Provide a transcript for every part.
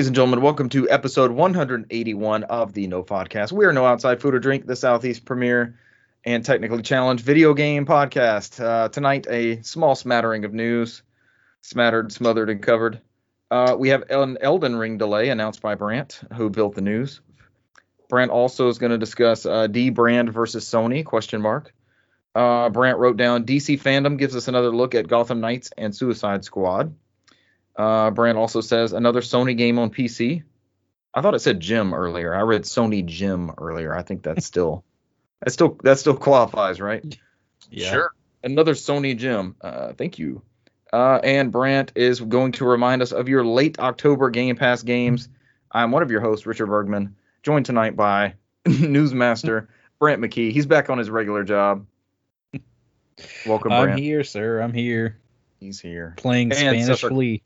Ladies and gentlemen, welcome to episode 181 of the No Podcast. We are No Outside Food or Drink, the Southeast premier and technically challenged video game podcast. Uh, tonight, a small smattering of news, smattered, smothered, and covered. Uh, we have an Elden Ring delay announced by Brant, who built the news. Brant also is going to discuss uh, Dbrand versus Sony question mark. Uh, Brant wrote down DC fandom gives us another look at Gotham Knights and Suicide Squad. Uh, Brant also says another Sony game on PC. I thought it said Jim earlier. I read Sony Jim earlier. I think that's still that still that still qualifies, right? Yeah. Sure. Another Sony Jim. Uh, thank you. Uh, and Brant is going to remind us of your late October Game Pass games. I'm one of your hosts, Richard Bergman, joined tonight by Newsmaster Brant McKee. He's back on his regular job. Welcome, I'm Brant. here, sir. I'm here He's here. playing And Spanish Suffer- Flea.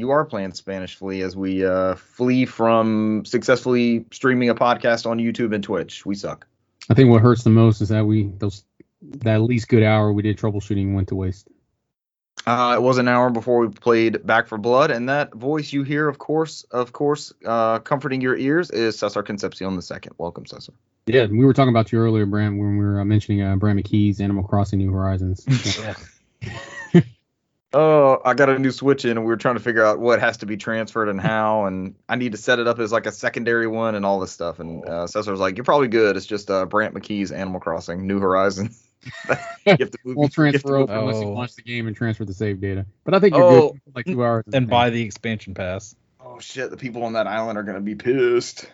You are playing Spanish Flea as we uh, flee from successfully streaming a podcast on YouTube and Twitch. We suck. I think what hurts the most is that we those that at least good hour we did troubleshooting went to waste. Uh, it was an hour before we played Back 4 Blood, and that voice you hear, of course, of course, uh, comforting your ears is Cesar Concepcion the second. Welcome, Cesar. Yeah, we were talking about you earlier, Brant, when we were uh, mentioning uh, Brant McKee's Animal Crossing New Horizons. Oh, I got a new Switch in, and we were trying to figure out what has to be transferred and how, and I need to set it up as like a secondary one and all this stuff. And uh, Cesar was like, "You're probably good. It's just uh, Brant McKee's Animal Crossing New Horizons. you have to move. Won't you have to transfer move- over unless you Oh. launch the game and transfer the save data. But I think you're Oh. good like two hours. And buy the expansion pass. Oh shit! The people on that island are gonna be pissed.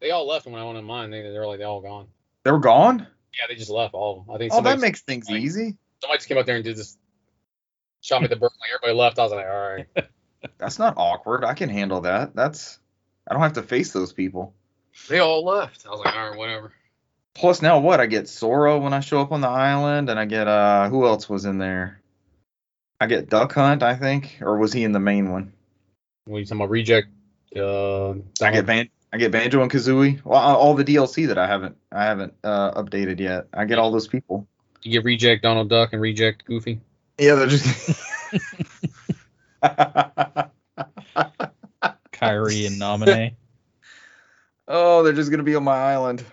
They all left when I went on mine. They, they were like they all gone. They were gone. Yeah, they just left all. of them. I think Oh, that makes things like- easy. somebody just came up there and did this. Shot me the. Like everybody left. I was like, all right. That's not awkward. I can handle that. That's I don't have to face those people. They all left. I was like, all right, whatever. Plus now what? I get Sora when I show up on the island, and I get uh who else was in there? I get Duck Hunt, I think, or was he in the main one? What are you talking about? Reject. Uh, I get Ban- I get Banjo and Kazooie. Well, uh, all the DLC that I haven't I haven't uh, updated yet. I get all those people. You get reject Donald Duck and reject Goofy. Yeah, they're just. Kyrie and Nominee. oh, they're just gonna be on my island.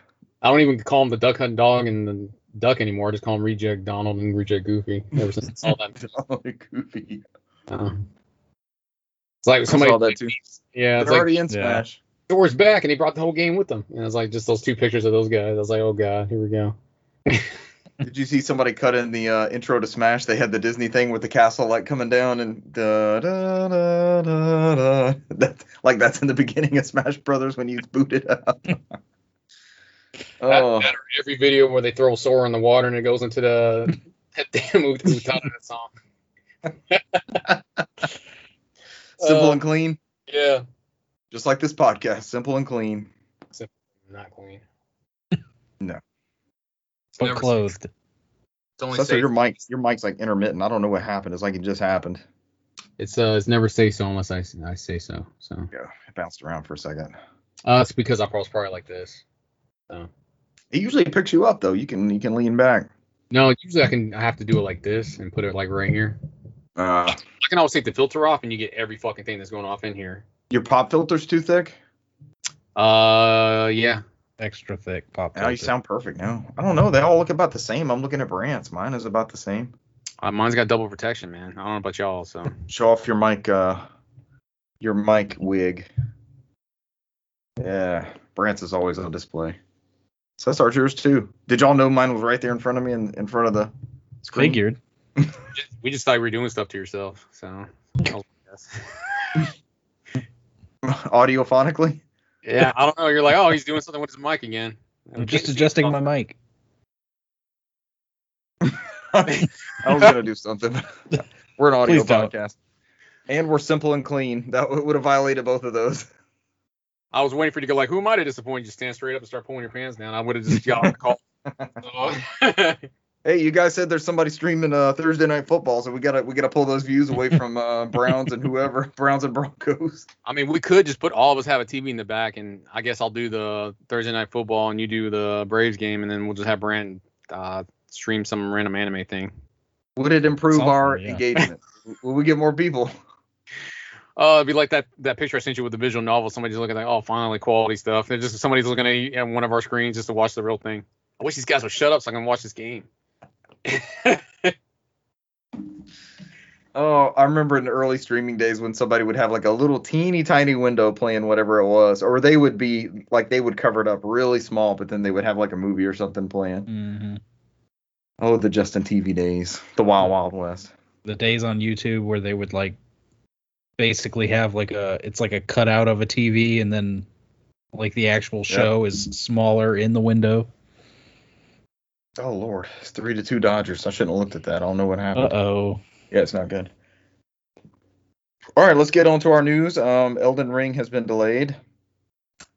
I don't even call him the Duck Hunt Dog and the Duck anymore. I just call him Reject Donald and Reject Goofy. Ever since I saw that. Oh, goofy. Uh, it's like I somebody. saw that too. Yeah, They're it's like already in yeah. Smash. Thor's back and he brought the whole game with him. And it's like just those two pictures of those guys. I was like, oh god, here we go. Did you see somebody cut in the uh, intro to Smash? They had the Disney thing with the castle like coming down and da da da da da. That, like that's in the beginning of Smash Brothers when you boot it up. Oh, that or every video where they throw Sora in the water and it goes into the that damn Ut- Utada song. simple uh, and clean, Yeah, just like this podcast. Simple and clean. not clean. No. It's But never- clothed. It's only Cesar, safe. your mic, your mic's like intermittent. I don't know what happened. It's like it just happened. It's uh, it's never say so unless I, I say so. So Yeah, it bounced around for a second. Uh, it's because I was probably like this. It usually picks you up though. You can you can lean back. No, usually I can I have to do it like this and put it like right here. Uh, I can always take the filter off and you get every fucking thing that's going off in here. your pop filter's too thick. Uh, yeah. Extra thick pop. Now you sound perfect now. I don't know. They all look about the same. I'm looking at Brant's. Mine is about the same. Uh, mine's got double protection, man. I don't know about y'all, so Show off your mic. Uh, your mic wig. Yeah, Brant's is always on display. So that's ours yours too. Did y'all know mine was right there in front of me in, in front of the screen? Figured. just, we just thought you were doing stuff to yourself. So I was like. Audiophonically. Yeah, I don't know. You're like, oh, he's doing something with his mic again. I'm just adjusting my mic. I was gonna do something. we're an audio Please don't. podcast, and we're simple and clean. That would have violated both of those. I was waiting for you to go like, who am I to disappoint? You just stand straight up and start pulling your pants down. I would have just got on the call. So- Hey, you guys said there's somebody streaming uh, Thursday night football, so we gotta we gotta pull those views away from uh, Browns and whoever Browns and Broncos. I mean, we could just put all of us have a TV in the back, and I guess I'll do the Thursday night football, and you do the Braves game, and then we'll just have Brent uh, stream some random anime thing. Would it improve Something, our yeah. engagement? Will we get more people? Uh, it'd be like that that picture I sent you with the visual novel. Somebody's looking like, oh, finally quality stuff. They're just somebody's looking at one of our screens just to watch the real thing. I wish these guys would shut up so I can watch this game. Oh, I remember in the early streaming days when somebody would have like a little teeny tiny window playing whatever it was, or they would be like they would cover it up really small, but then they would have like a movie or something playing. hmm Oh, the Justin TV days, the Wild Wild West. The days on YouTube where they would like basically have like a it's like a cutout of a TV and then like the actual show is smaller in the window. Oh Lord, it's three to two Dodgers. I shouldn't have looked at that. I don't know what happened. Uh oh. Yeah, it's not good. All right, let's get on to our news. Um, Elden Ring has been delayed.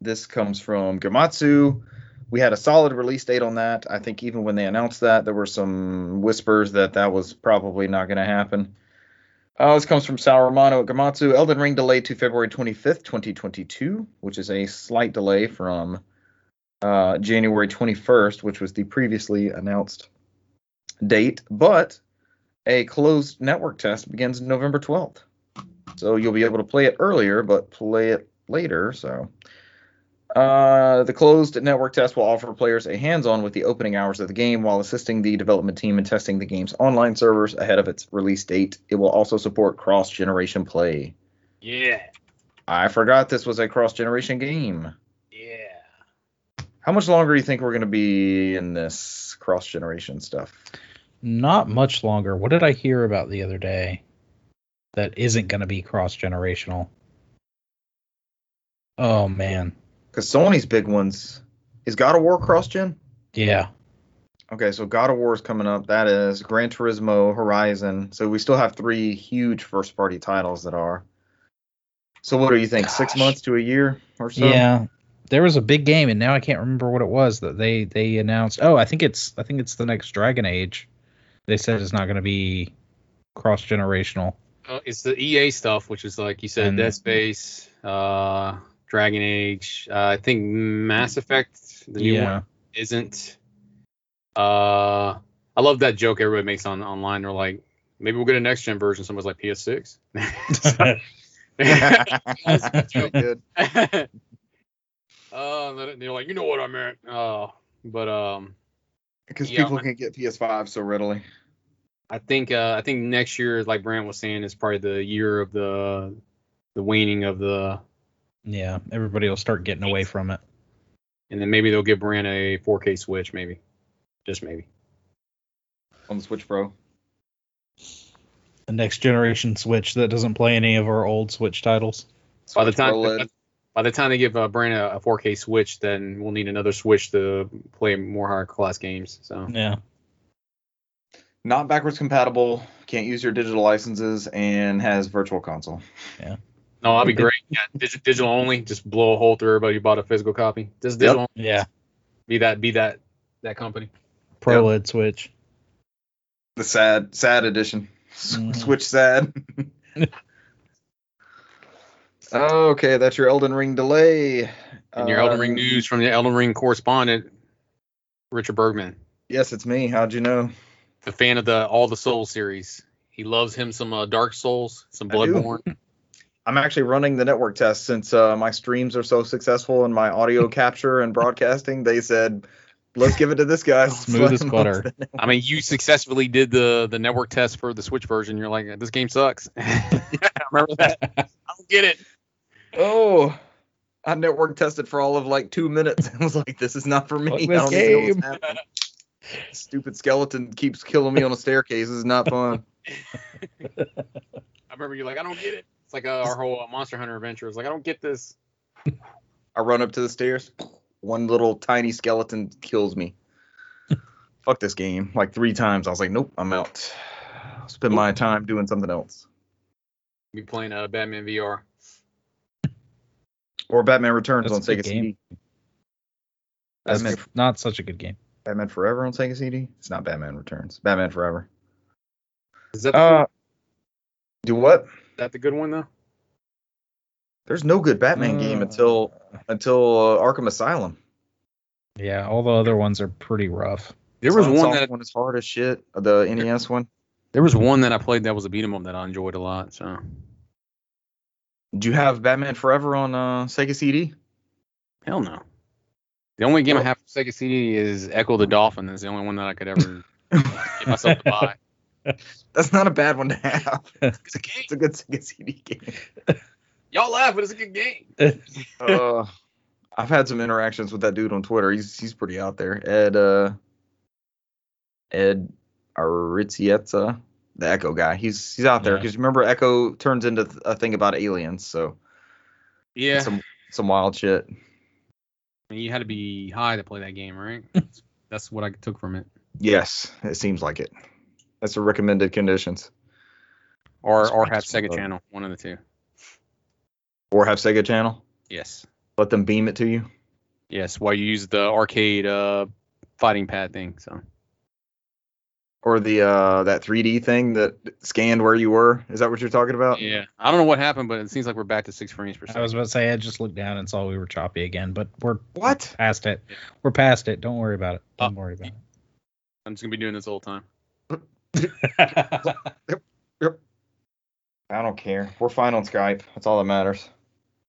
This comes from Gematsu. We had a solid release date on that. I think even when they announced that, there were some whispers that that was probably not going to happen. Uh, this comes from Sal Romano at Gematsu. Elden Ring delayed to February 25th, 2022, which is a slight delay from uh, January 21st, which was the previously announced date. But a closed network test begins November 12th. So you'll be able to play it earlier, but play it later. So uh, the closed network test will offer players a hands-on with the opening hours of the game while assisting the development team in testing the game's online servers ahead of its release date. It will also support cross-generation play. yeah, I forgot this was a cross-generation game. How much longer do you think we're going to be in this cross-generation stuff? Not much longer. What did I hear about the other day that isn't going to be cross generational? Oh man. Because Sony's big ones is God of War cross-gen. Yeah. Okay, so God of War is coming up. That is Gran Turismo, Horizon. So we still have three huge first party titles that are. So what do you think? Six months to a year or so? Yeah. There was a big game and now I can't remember what it was that they they announced. Oh, I think it's I think it's the next Dragon Age. They said it's not going to be cross generational. Uh, it's the EA stuff, which is like you said, And- Dead Space, uh, Dragon Age. Uh, I think Mass Effect, the new Yeah. one, isn't. Uh, I love that joke everybody makes on online. They're like, maybe we'll get a next gen version. Someone's like PS6. That's pretty good. Oh, and they're like, you know what I meant. Oh, but um, Because Yeah. people can get PS5 so readily. I think uh, I think next year, like Brant was saying, is probably the year of the the waning of the, yeah, everybody will start getting away from it. and then maybe they'll give Brant a 4K Switch, maybe, just maybe. On the Switch Pro. The next generation Switch that doesn't play any of our old Switch titles. By the time Pro LED. By the time they give uh, Brant a, a 4K Switch, then we'll need another Switch to play more higher class games. So Yeah. Not backwards compatible, can't use your digital licenses, and has virtual console. Yeah. No, that'd be great. Yeah, dig- digital only, just blow a hole through everybody who bought a physical copy. Just digital. only. Yeah. Be that be that that company. Pro LED Switch. The sad, sad edition. S- Mhm. Switch sad. okay, that's your Elden Ring delay. And your Elden Um, Ring news from the Elden Ring correspondent, Richard Bergman. Yes, it's me. How'd you know? the fan of the all the Souls series. He loves him some uh, Dark Souls, some I do. Bloodborne. I'm actually running the network test since uh, my streams are so successful in my audio capture and broadcasting. They said, "Let's give it to this guy." Smooth as butter. I mean, you successfully did the the network test for the Switch version. You're like, this game sucks. I remember that. I don't get it. Oh, I network tested for all of like two minutes. I was like, "This is not for me." Fuck I this don't even know what's game. Stupid skeleton keeps killing me on a staircase. This is not fun. I remember you like, I don't get it. It's like uh, our whole uh, Monster Hunter adventure. It's like, I don't get this. I run up to the stairs. One little tiny skeleton kills me. Fuck this game. Like three times. I was like, nope, I'm out. I'll spend my time doing something else. Be playing uh, Batman VR. Or Batman Returns That's on a Sega game. CD. That's Batman, not such a good game. Batman Forever on Sega CD? It's not Batman Returns. Batman Forever. Is that, the, Uh, do what? is that the good one though? There's no good Batman game Uh, until until uh, Arkham Asylum. Yeah, all the other ones are pretty rough. There was one that one is hard as shit. The NES one. there was one that I played that was a beat 'em up that I enjoyed a lot. So Did you have Batman Forever on uh, Sega CD? Hell no. The only game Well- I have for Sega CD is Ecco the Dolphin. That's the only one that I could ever get myself to buy. That's not a bad one to have. It's a game. It's a good Sega CD game. Y'all laugh, but it's a good game. uh, I've had some interactions with that dude on Twitter. He's he's pretty out there. Ed uh Ed Annunziata, the Ecco guy. He's he's out there Yeah. because remember Ecco turns into a thing about aliens. So Yeah. some some wild shit. you had to be high to play that game, right? That's what I took from it. Yes, it seems like it. That's the recommended conditions. Or That's or have Sega Channel, one of the two. Or have Sega Channel. Yes. Let them beam it to you. Yes, while you use the arcade uh fighting pad thing. So Or the uh that 3D thing that scanned where you were. Is that what you're talking about? yeah, I don't know what happened, but it seems like we're back to six frames per second. I was about to say I just looked down and saw we were choppy again, but we're What? past it. Yeah. We're past it. Don't worry about it. Don't Uh, worry about it. I'm just gonna be doing this all the time. it. I don't care. We're fine on Skype. That's all that matters.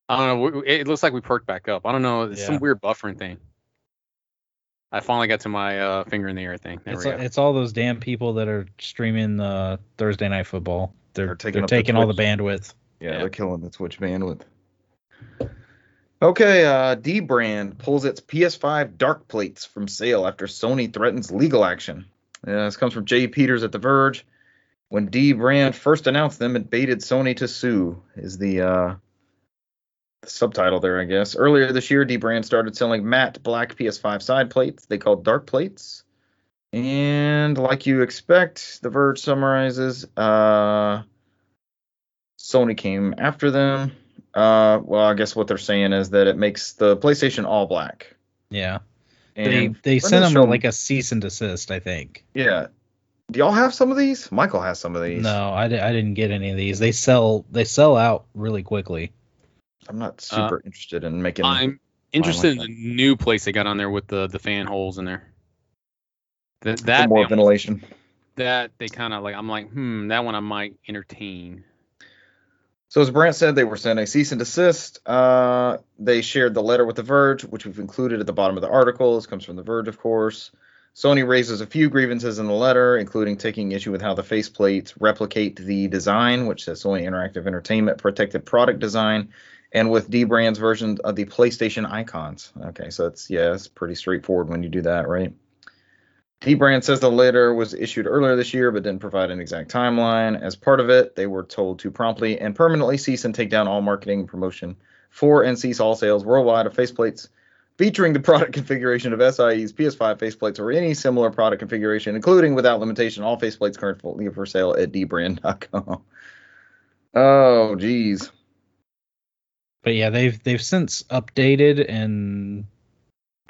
I don't know. It looks like we perked back up. I don't know. It's some weird buffering thing. I finally got to my uh, finger in the air thing. There it's, we go. it's all those damn people that are streaming uh, Thursday night football. They're, They're taking they're up the all the bandwidth. Yeah, Yeah. they're killing the Twitch bandwidth. Okay, uh, D brand pulls its PS5 dark plates from sale after Sony threatens legal action. Yeah, this comes from Jay Peters at The Verge. When D brand first announced them, it baited Sony to sue. Is the uh, the subtitle there, I guess. Earlier this year, D brand started selling matte black PS5 side plates. They called dark plates. And like you expect, The Verge summarizes. Uh, Sony came after them. Uh, well, I guess what they're saying is that it makes the PlayStation all black. Yeah. And they they sent them show- like a cease and desist, I think. yeah. Do y'all have some of these? Michael has some of these. No, I, I didn't get any of these. They sell they sell out really quickly. I'm not super interested in making. I'm interested like in the new place they got on there with the the fan holes in there. That more ventilation. that they kind of like. I'm like, hmm, that one I might entertain. So as Brant said, they were sent a cease and desist. Uh, they shared the letter with The Verge, which we've included at the bottom of the article. This comes from The Verge, of course. Sony raises a few grievances in the letter, including taking issue with how the faceplates replicate the design, which says Sony Interactive Entertainment protected product design, and with D Brand's version of the PlayStation icons. Okay, so it's yeah, it's pretty straightforward when you do that, right? D Brand says the letter was issued earlier this year, but didn't provide an exact timeline. As part of it, they were told to promptly and permanently cease and take down all marketing and promotion for and cease all sales worldwide of faceplates featuring the product configuration of SIE's PS5 faceplates or any similar product configuration, including without limitation all faceplates currently for sale at dbrand.com. Oh, geez. But yeah, they've they've since updated and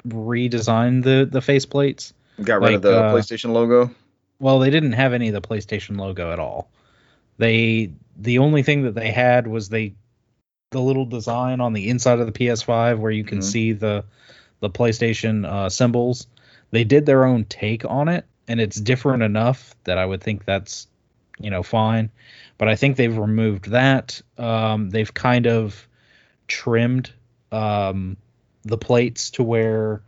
redesigned the the faceplates. Got rid Like, of the uh, PlayStation logo. Well, they didn't have any of the PlayStation logo at all. They the only thing that they had was they the little design on the inside of the PS5 where you can Mhm. see the the PlayStation uh, symbols. They did their own take on it, and it's different enough that I would think that's you know fine. But I think they've removed that. Um, they've kind of trimmed um, the plates to where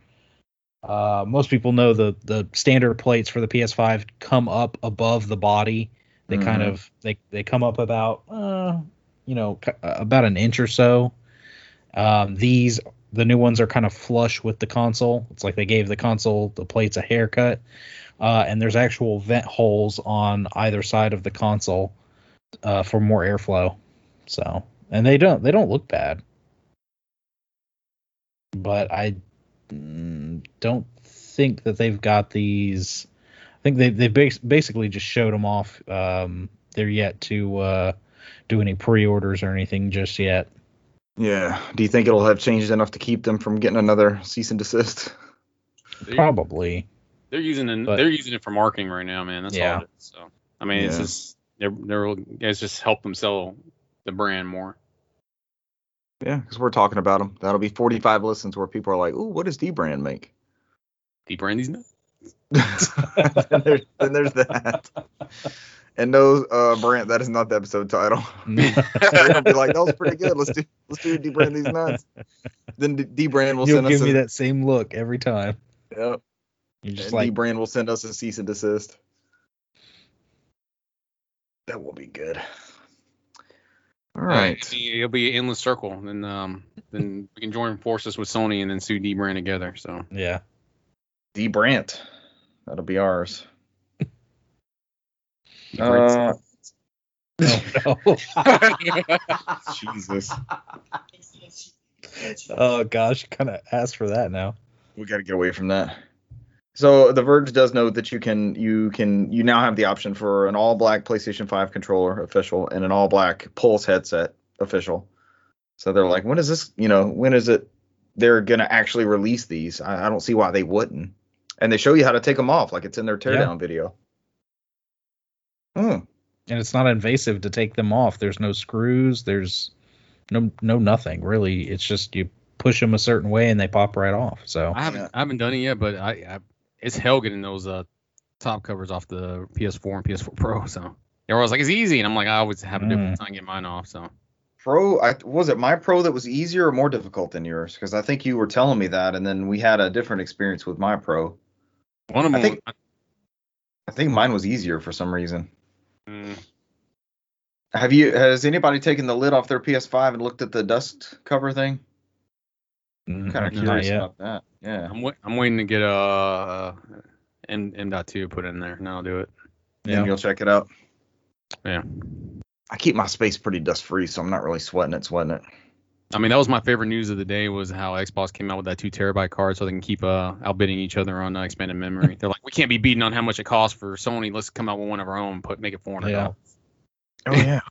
uh, most people know the the standard plates for the PS5 come up above the body. They kind Mhm. of they they come up about uh, you know about an inch or so. Um, these the new ones are kind of flush with the console. It's like they gave the console the plates a haircut, uh, and there's actual vent holes on either side of the console uh, for more airflow. So and they don't they don't look bad, but I mm, don't think that they've got these. I think they they bas- basically just showed them off. Um, they're yet to uh, do any pre-orders or anything just yet. Yeah. Do you think it'll have changed enough to keep them from getting another cease and desist? Probably. they're using it. But- they're using it for marketing right now, man. That's Yeah. all it is. So I mean, it's Yeah. just they're they're guys just help them sell the brand more. Yeah, because we're talking about them. That'll be 45 listens where people are like, "Ooh, what does D brand make?" D brand these nuts. then, there's, then there's that. And no, uh, Brant, that is not the episode title. They're gonna be like, that was pretty good. Let's do, let's do D brand these nuts. Then D- D brand will You'll send give us. me a, that same look every time. Yep. You're just And like, D brand will send us a cease and desist. That will be good. All right. It'll be, it'll be an endless circle. And then um, then we can join forces with Sony and then sue D brand together. So yeah. D Brant. That'll be ours. Uh, Oh, no. Jesus. oh gosh, kind of asked for that now. We got to get away from that. So the Verge does note that you can you can you now have the option for an all black PlayStation 5 controller official and an all black Pulse headset official. So they're like, when is this? You know, when is it? They're gonna actually release these. I, I don't see why they wouldn't. And they show you how to take them off, like it's in their teardown video. Hmm. And it's not invasive to take them off. There's no screws. There's no no nothing really. It's just you push them a certain way and they pop right off. So I haven't I haven't done it yet, but I, I it's hell getting those uh top covers off the PS4 and PS4 Pro. So everyone's like, it's easy, and I'm like, I always have a difficult time getting mine off. So Pro, I, was it my Pro that was easier or more difficult than yours? Because I think you were telling me that, and then we had a different experience with my Pro. one of I them. think- I think mine was easier for some reason. mm, Have you? Has anybody taken the lid off their PS5 and looked at the dust cover thing? I'm kind of curious yet. about that. Yeah. I'm wait, I'm waiting to get a uh, M M.2 put in there, and I'll do it. Yeah. And you'll check it out. Yeah. I keep my space pretty dust free, so I'm not really sweating it, sweating it. I mean, that was my favorite news of the day was how Xbox came out with that two terabyte card so they can keep uh, outbidding each other on uh, expanded memory. They're like, we can't be beating on how much it costs for Sony. Let's come out with one of our own, put make it four hundred Yeah. Oh yeah.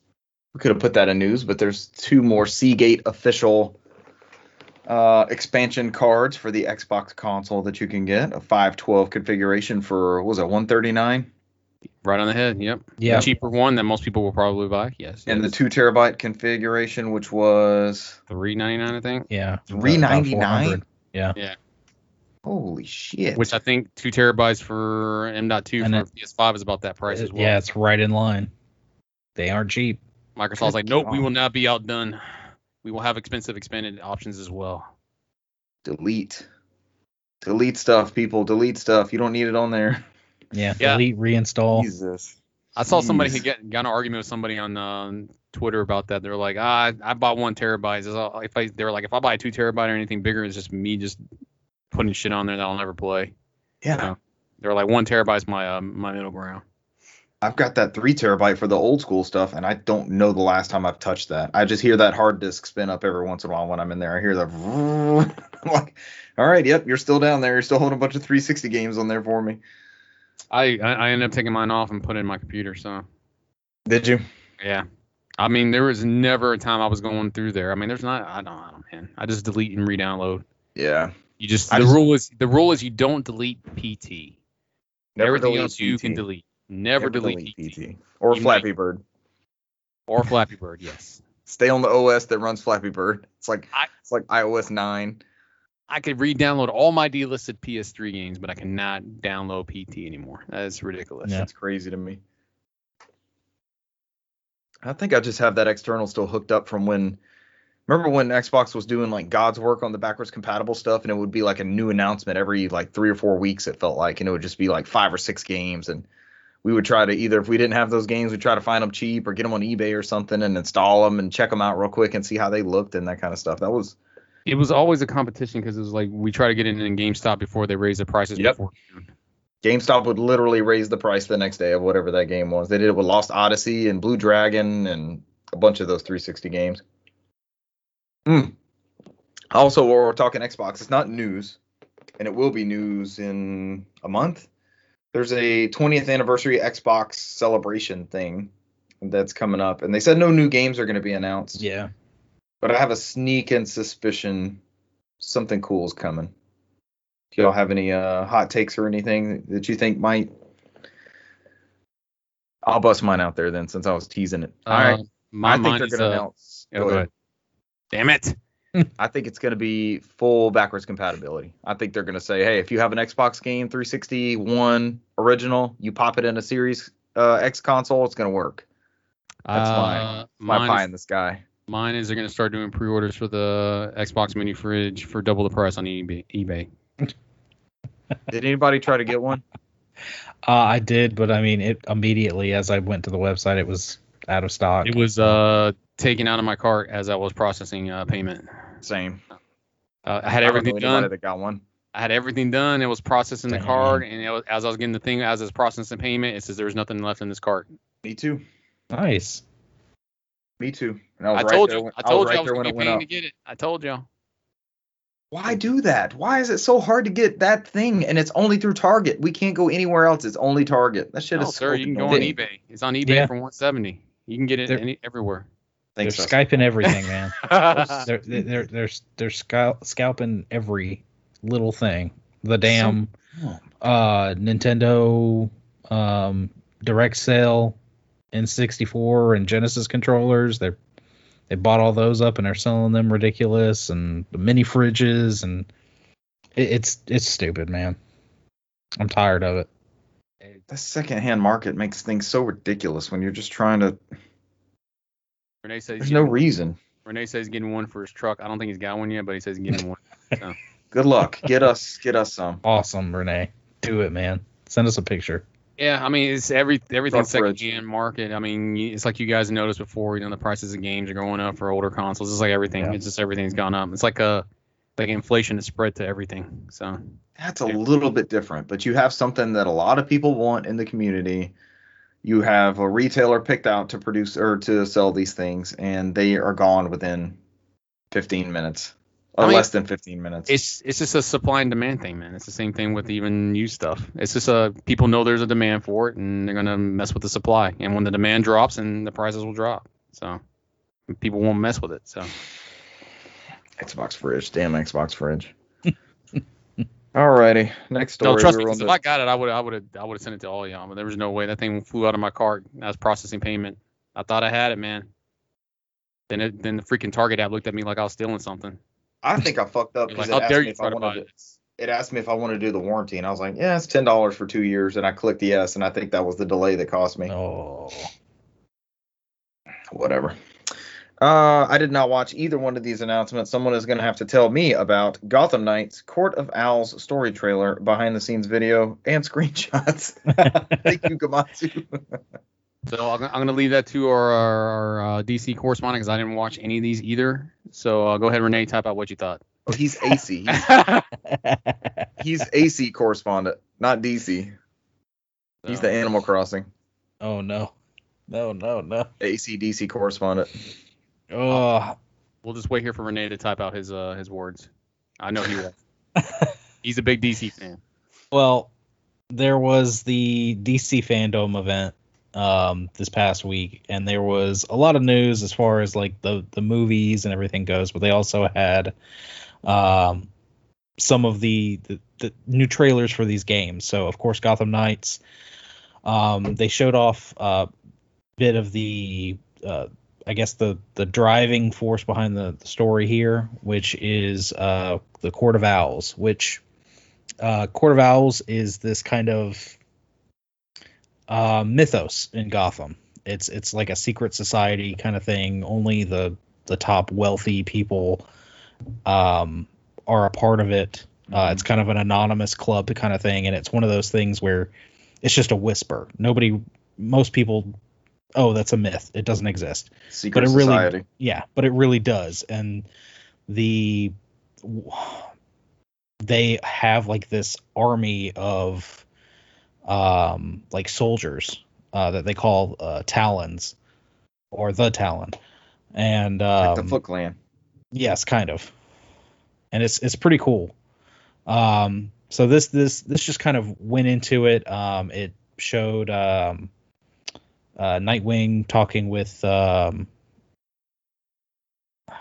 we could have put that in news, but there's two more Seagate official uh, expansion cards for the Xbox console that you can get. A 512 configuration for what was it 139, Right on the head. Yep. Yeah. The cheaper one that most people will probably buy. Yes. and the two terabyte configuration, which was three ninety nine, I think. Yeah. Three about ninety 400. nine. Yeah. Holy shit! Which I think two terabytes for M.2 And for it- PS5 is about that price as well. Yeah, it's right in line. They aren't cheap. Microsoft's Good like, nope, we will not be outdone. We will have expensive expanded options as well. delete, delete stuff, people. Delete stuff. You don't need it on there. Yeah. Yeah. Delete, reinstall. Jesus. I saw somebody Jeez. who get got in an argument with somebody on um, Twitter about that. They're like, ah, I, I bought one terabyte. If I, they were like, if I buy a two terabyte or anything bigger, it's just me just putting shit on there that I'll never play. Yeah. They're like, one terabyte's my uh, my middle ground. I've got that three terabyte for the old school stuff, and I don't know the last time I've touched that. I just hear that hard disk spin up every once in a while when I'm in there. I hear the. I'm like, all right, yep, you're still down there. You're still holding a bunch of 360 games on there for me. I I, ended up taking mine off and put it in my computer. So Did you? yeah. I mean, there was never a time I was going through there. I mean, there's not. I don't. I don't man. I just delete and re-download. Yeah. You just I the just- rule is the rule is you don't delete PT. Everything else you can delete. Never, delete, PT. PT. Or You Flappy Bird. or Flappy Bird. Yes. Stay on the OS that runs Flappy Bird. It's like I- it's like iOS 9. I could re-download all my delisted PS3 games, but I cannot download PT anymore. That's ridiculous. Yeah. That's crazy to me. I think I just have that external still hooked up from when. Remember when Xbox was doing like God's work on the backwards compatible stuff, and it would be like a new announcement every like three or four weeks. It felt like, and it would just be like five or six games, and we would try to either if we didn't have those games, we'd try to find them cheap or get them on eBay or something and install them and check them out real quick and see how they looked and that kind of stuff. That was It was always a competition because it was like we try to get in in GameStop before they raise the prices. Yep. Before. GameStop would literally raise the price the next day of whatever that game was. They did it with Lost Odyssey and Blue Dragon and a bunch of those 360 games. Hmm. Also, while we're talking Xbox, it's not news, and it will be news in a month. There's a 20th anniversary Xbox celebration thing that's coming up, and they said no new games are going to be announced. Yeah. But I have a sneaking suspicion something cool is coming. Do y'all have any uh, hot takes or anything that you think might? I'll bust mine out there then, since I was teasing it. All right, Uh, my I think they're is, going to uh, announce. yeah, go go ahead. ahead. Damn it. I think it's going to be full backwards compatibility. I think they're going to say, hey, if you have an Xbox game 360 One original, you pop it in a Series uh, X console, it's gonna work. That's my- Uh, My mine pie is- in the sky. Mine is they're going to start doing pre-orders for the Xbox mini fridge for double the price on eBay. eBay. Did anybody try to get one? Uh, I did, but I mean, it immediately as I went to the website, it was out of stock. It was uh, taken out of my cart as I was processing uh, payment. Same. Uh, I had I everything know done. that got one. I had everything done. It was processing the card, and it was, as I was getting the thing, as I was processing payment, it says there was nothing left in this card. Me too. nice. Me too. And I was I right told there you. when- I told was you I right was there when going to it be went paying up. to get it. I told you. Why do that? Why is it so hard to get that thing? And it's only through Target. We can't go anywhere else. It's only Target. That shit No, is sir, so you can go on eBay. It's on eBay Yeah. for 170. You can get it There- any, everywhere. Thanks, they're Justin. skyping everything, man. they're they're they're they're scalp, scalping every little thing. The damn Oh, uh Nintendo um direct sale N64 and Genesis controllers. They they bought all those up and are selling them ridiculous and the mini fridges and it, it's it's stupid, man. I'm tired of it. The secondhand market makes things so ridiculous when you're just trying to. Renee says There's no getting- reason. Renee says he's getting one for his truck. I don't think he's got one yet, but he says he's getting one. Good luck. Get us, get us some. Awesome, Renee. Do it, man. Send us a picture. Yeah, I mean it's every everything's Truck fridge. second hand market. I mean it's like you guys noticed before. You know the prices of games are going up for older consoles. It's like everything. Yeah. It's just everything's gone up. It's like a like inflation is spread to everything. So That's a little bit different, but you have something that a lot of people want in the community. You have a retailer picked out to produce or to sell these things, and they are gone within 15 minutes, or I mean, less than 15 minutes. it's it's just a supply and demand thing, man. It's the same thing with even used stuff. It's just a people know there's a demand for it, and they're gonna mess with the supply. And when the demand drops, and the prices will drop. So people won't mess with it. So Xbox fridge, damn Xbox fridge. Alrighty, next story. no, trust we me. were 'cause if I got it, I would I would have I would have sent it to all y'all. But there was no way that thing flew out of my cart. I was processing payment. I thought I had it, man. Then it, then the freaking Target app looked at me like I was stealing something. I think I fucked up because like, it asked me if try I to wanted it? to. It asked me if I wanted to do the warranty, and I was like, "Yeah, it's ten dollars for two years," and I clicked yes, and I think that was the delay that cost me. Oh, Whatever. Uh, I did not watch either one of these announcements. Someone is going to have to tell me about Gotham Knights Court of Owls story trailer, behind the scenes video, and screenshots. Thank you, Gematsu. So I'm, I'm gonna leave that to our, our, our uh, DC correspondent because I didn't watch any of these either. So uh, go ahead, Renee, type out what you thought. oh, he's AC. He's, he's AC correspondent, not DC. He's the Animal Crossing oh no, no, no, no. AC DC correspondent. Oh, We'll just wait here for Renee to type out his uh, his words. I know he will. He's a big DC fan. well, there was the DC fandom event um this past week and there was a lot of news as far as like the the movies and everything goes but they also had um some of the the, the new trailers for these games so of course Gotham Knights um they showed off a bit of the uh I guess the the driving force behind the, the story here which is uh the Court of Owls which uh, Court of Owls is this kind of uh, mythos in Gotham. It's it's like a secret society kind of thing. Only the the top wealthy people um, are a part of it. Uh, it's kind of an anonymous club kind of thing, and it's one of those things where it's just a whisper. Nobody, most people, oh, that's a myth. It doesn't exist Secret But it really- Society. yeah but it really does and the they have like this army of um like soldiers uh that they call uh talons or the talon and um like the Foot Clan. yes kind of and it's it's pretty cool um so this this this just kind of went into it um it showed um uh nightwing talking with um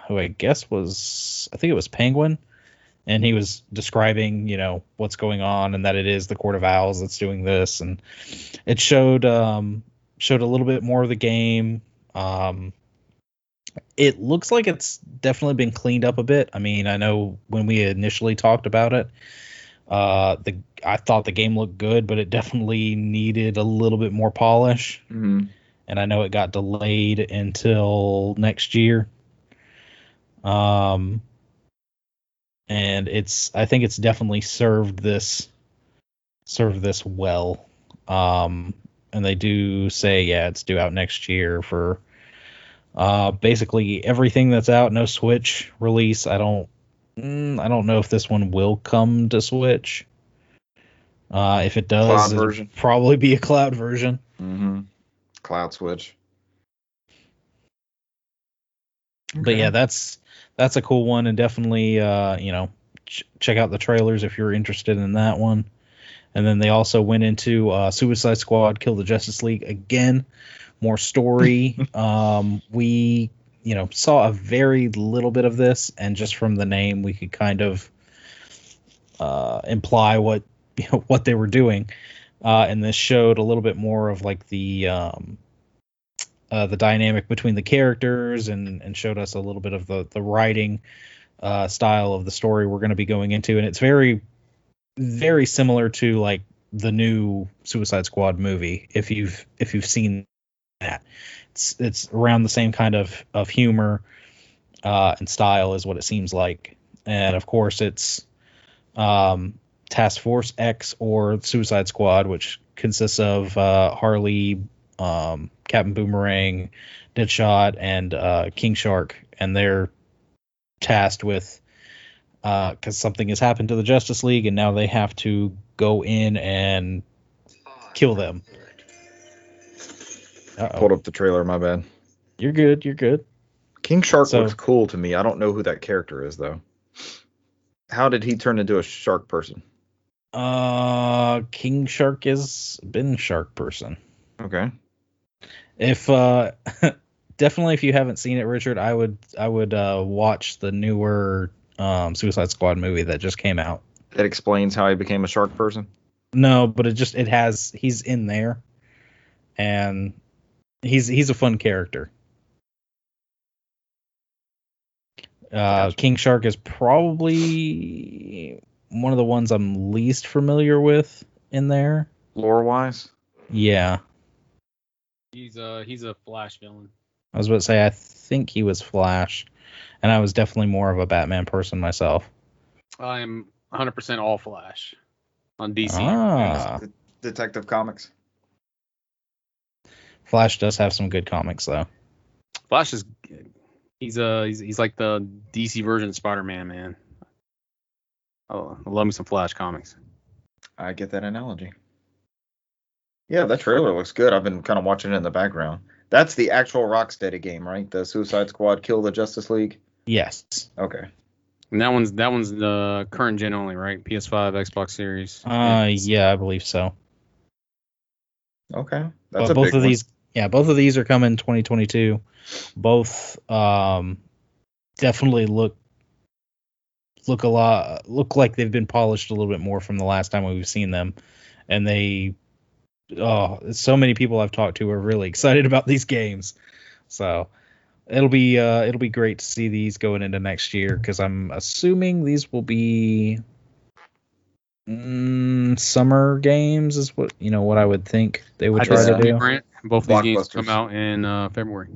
who i guess was i think it was penguin. And he was describing you know what's going on and that it is the court of owls that's doing this. And it showed um showed a little bit more of the game. Um it looks like it's definitely been cleaned up a bit. I mean, I know when we initially talked about it, Uh, the I thought the game looked good, but it definitely needed a little bit more polish. Mhm. and I know it got delayed until next year. Um, and it's I think it's definitely served this served this well. Um, and they do say yeah, it's due out next year for uh basically everything that's out. No Switch release. I don't mm, I don't know if this one will come to Switch. Uh, if it does, Cloud it'll version. probably be a cloud version. Mm-hmm. Cloud Switch. but yeah that's that's a cool one and definitely uh you know ch- check out the trailers if you're interested in that one and then they also went into uh suicide squad kill the justice league again more story um we you know saw a very little bit of this and just from the name we could kind of uh imply what you know what they were doing uh and this showed a little bit more of like the um uh, the dynamic between the characters and and showed us a little bit of the the writing uh, style of the story we're going to be going into, and it's very very similar to like the new Suicide Squad movie. If you've if you've seen that, it's it's around the same kind of of humor uh, and style is what it seems like, and of course it's um, Task Force X or Suicide Squad, which consists of uh, Harley, um, Captain Boomerang, Deadshot, and uh, King Shark, and they're tasked with because something has happened to the Justice League, and now they have to go in and kill them. Uh-oh. Pulled up the trailer. My bad. You're good. You're good. King Shark So- looks cool to me. I don't know who that character is though. How did he turn into a shark person? Uh, King Shark is been Shark person. Okay. If uh, definitely if you haven't seen it, Richard, I would I would uh watch the newer um Suicide Squad movie that just came out. That explains how he became a shark person. No, but it just it has he's in there, and he's he's a fun character. Uh, Gotcha. King Shark is probably one of the ones I'm least familiar with in there. Lore wise. Yeah, He's uh he's a Flash villain. I was about to say I think he was Flash, and I was definitely more of a Batman person myself. I'm 100% all Flash on DC. Ah, Detective Comics. Flash does have some good comics though. Flash is he's uh he's, he's like the DC version of Spider-Man, man. Oh, I love me some Flash comics. I get that analogy. Yeah, that trailer looks good. I've been kind of watching it in the background. That's the actual Rocksteady game, right? The Suicide Squad Kill the Justice League. Yes. Okay. And that one's that one's the current gen only, right? PS5, Xbox Series. Uh, yeah, I believe so. Okay. That's but a both of one. these yeah both of these are coming 2022 both um definitely look look a lot look like they've been polished a little bit more from the last time we've seen them and they oh so many people i've talked to are really excited about these games so it'll be uh it'll be great to see these going into next year because i'm assuming these will be mm, summer games is what you know what i would think they would I try to do Grant. Both these games come out in uh, February.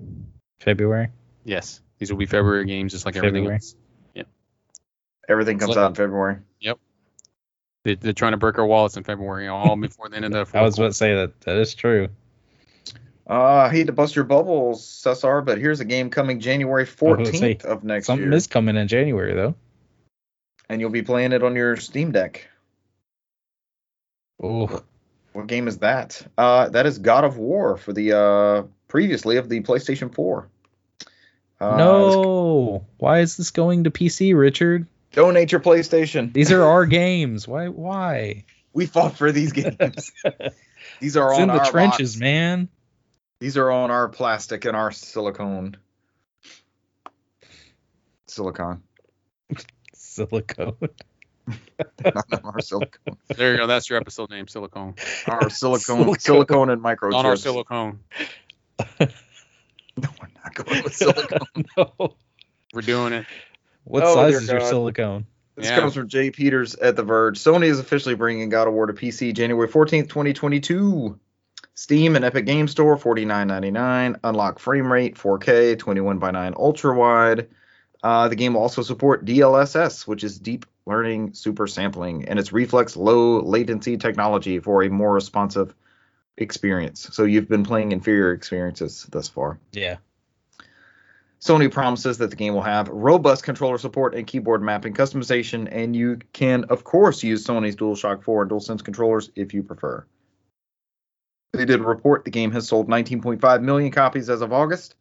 february Yes, these will be February games, just like everything February. else. Everything comes Flip. out in February. They, they're trying to break our wallets in February, all before the end of the. I fourth was about to say that that is true. Uh, I hate to bust your bubbles, Cesar, but here's a game coming January was gonna say, 14th of next Something year, is coming in January though. and you'll be playing it on your Steam Deck. Oh, What game is that? Uh, that is God of War for the uh previously of the PlayStation 4. Uh, this- no! Why is this going to PC, Richard? donate your PlayStation. These are our games. Why? Why? We fought for these games. these are It's on in the trenches, box. man. These are on our plastic and our silicone. Silicon. Silicone. Not on our silicone. There you go. That's your episode name, Silicone. Our silicone, Silicone. silicone and microchips. On our silicone. No, we're not going with silicone. no. We're doing it. What Oh, size dear is your God. silicone? This Yeah. comes from Jay Peters at The Verge. Sony is officially bringing God of War to PC January 14th, 2022. Steam and Epic Game Store, $49.99. Unlock frame rate, 4K, 21 by 9 ultra wide. Uh, the game will also support DLSS, which is deep learning super sampling, and its reflex low latency technology for a more responsive experience. So you've been playing inferior experiences thus far. Yeah. Sony promises that the game will have robust controller support and keyboard mapping customization, and you can, of course, use Sony's DualShock 4 and DualSense controllers if you prefer. They did report the game has sold 19.5 million copies as of August.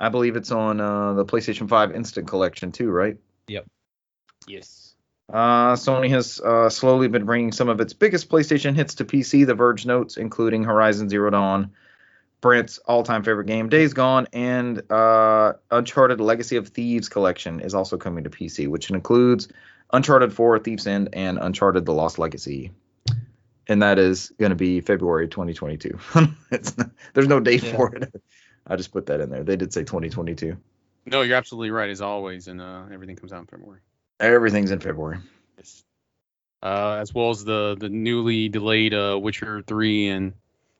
I believe it's on uh, the PlayStation 5 Instant Collection too, right? Yep. Yes. Uh, Sony has uh, slowly been bringing some of its biggest PlayStation hits to PC. The Verge notes, including Horizon Zero Dawn, Brant's all-time favorite game, Days Gone, and uh, Uncharted: Legacy of Thieves collection is also coming to PC, which includes Uncharted 4: Thief's End and Uncharted: The Lost Legacy. And that is going to be February 2022. it's not, there's no date Yeah. for it. I just put that in there. They did say 2022. No, you're absolutely right as always, and uh, everything comes out in February. Everything's in February. Yes. Uh, as well as the the newly delayed uh, Witcher 3 and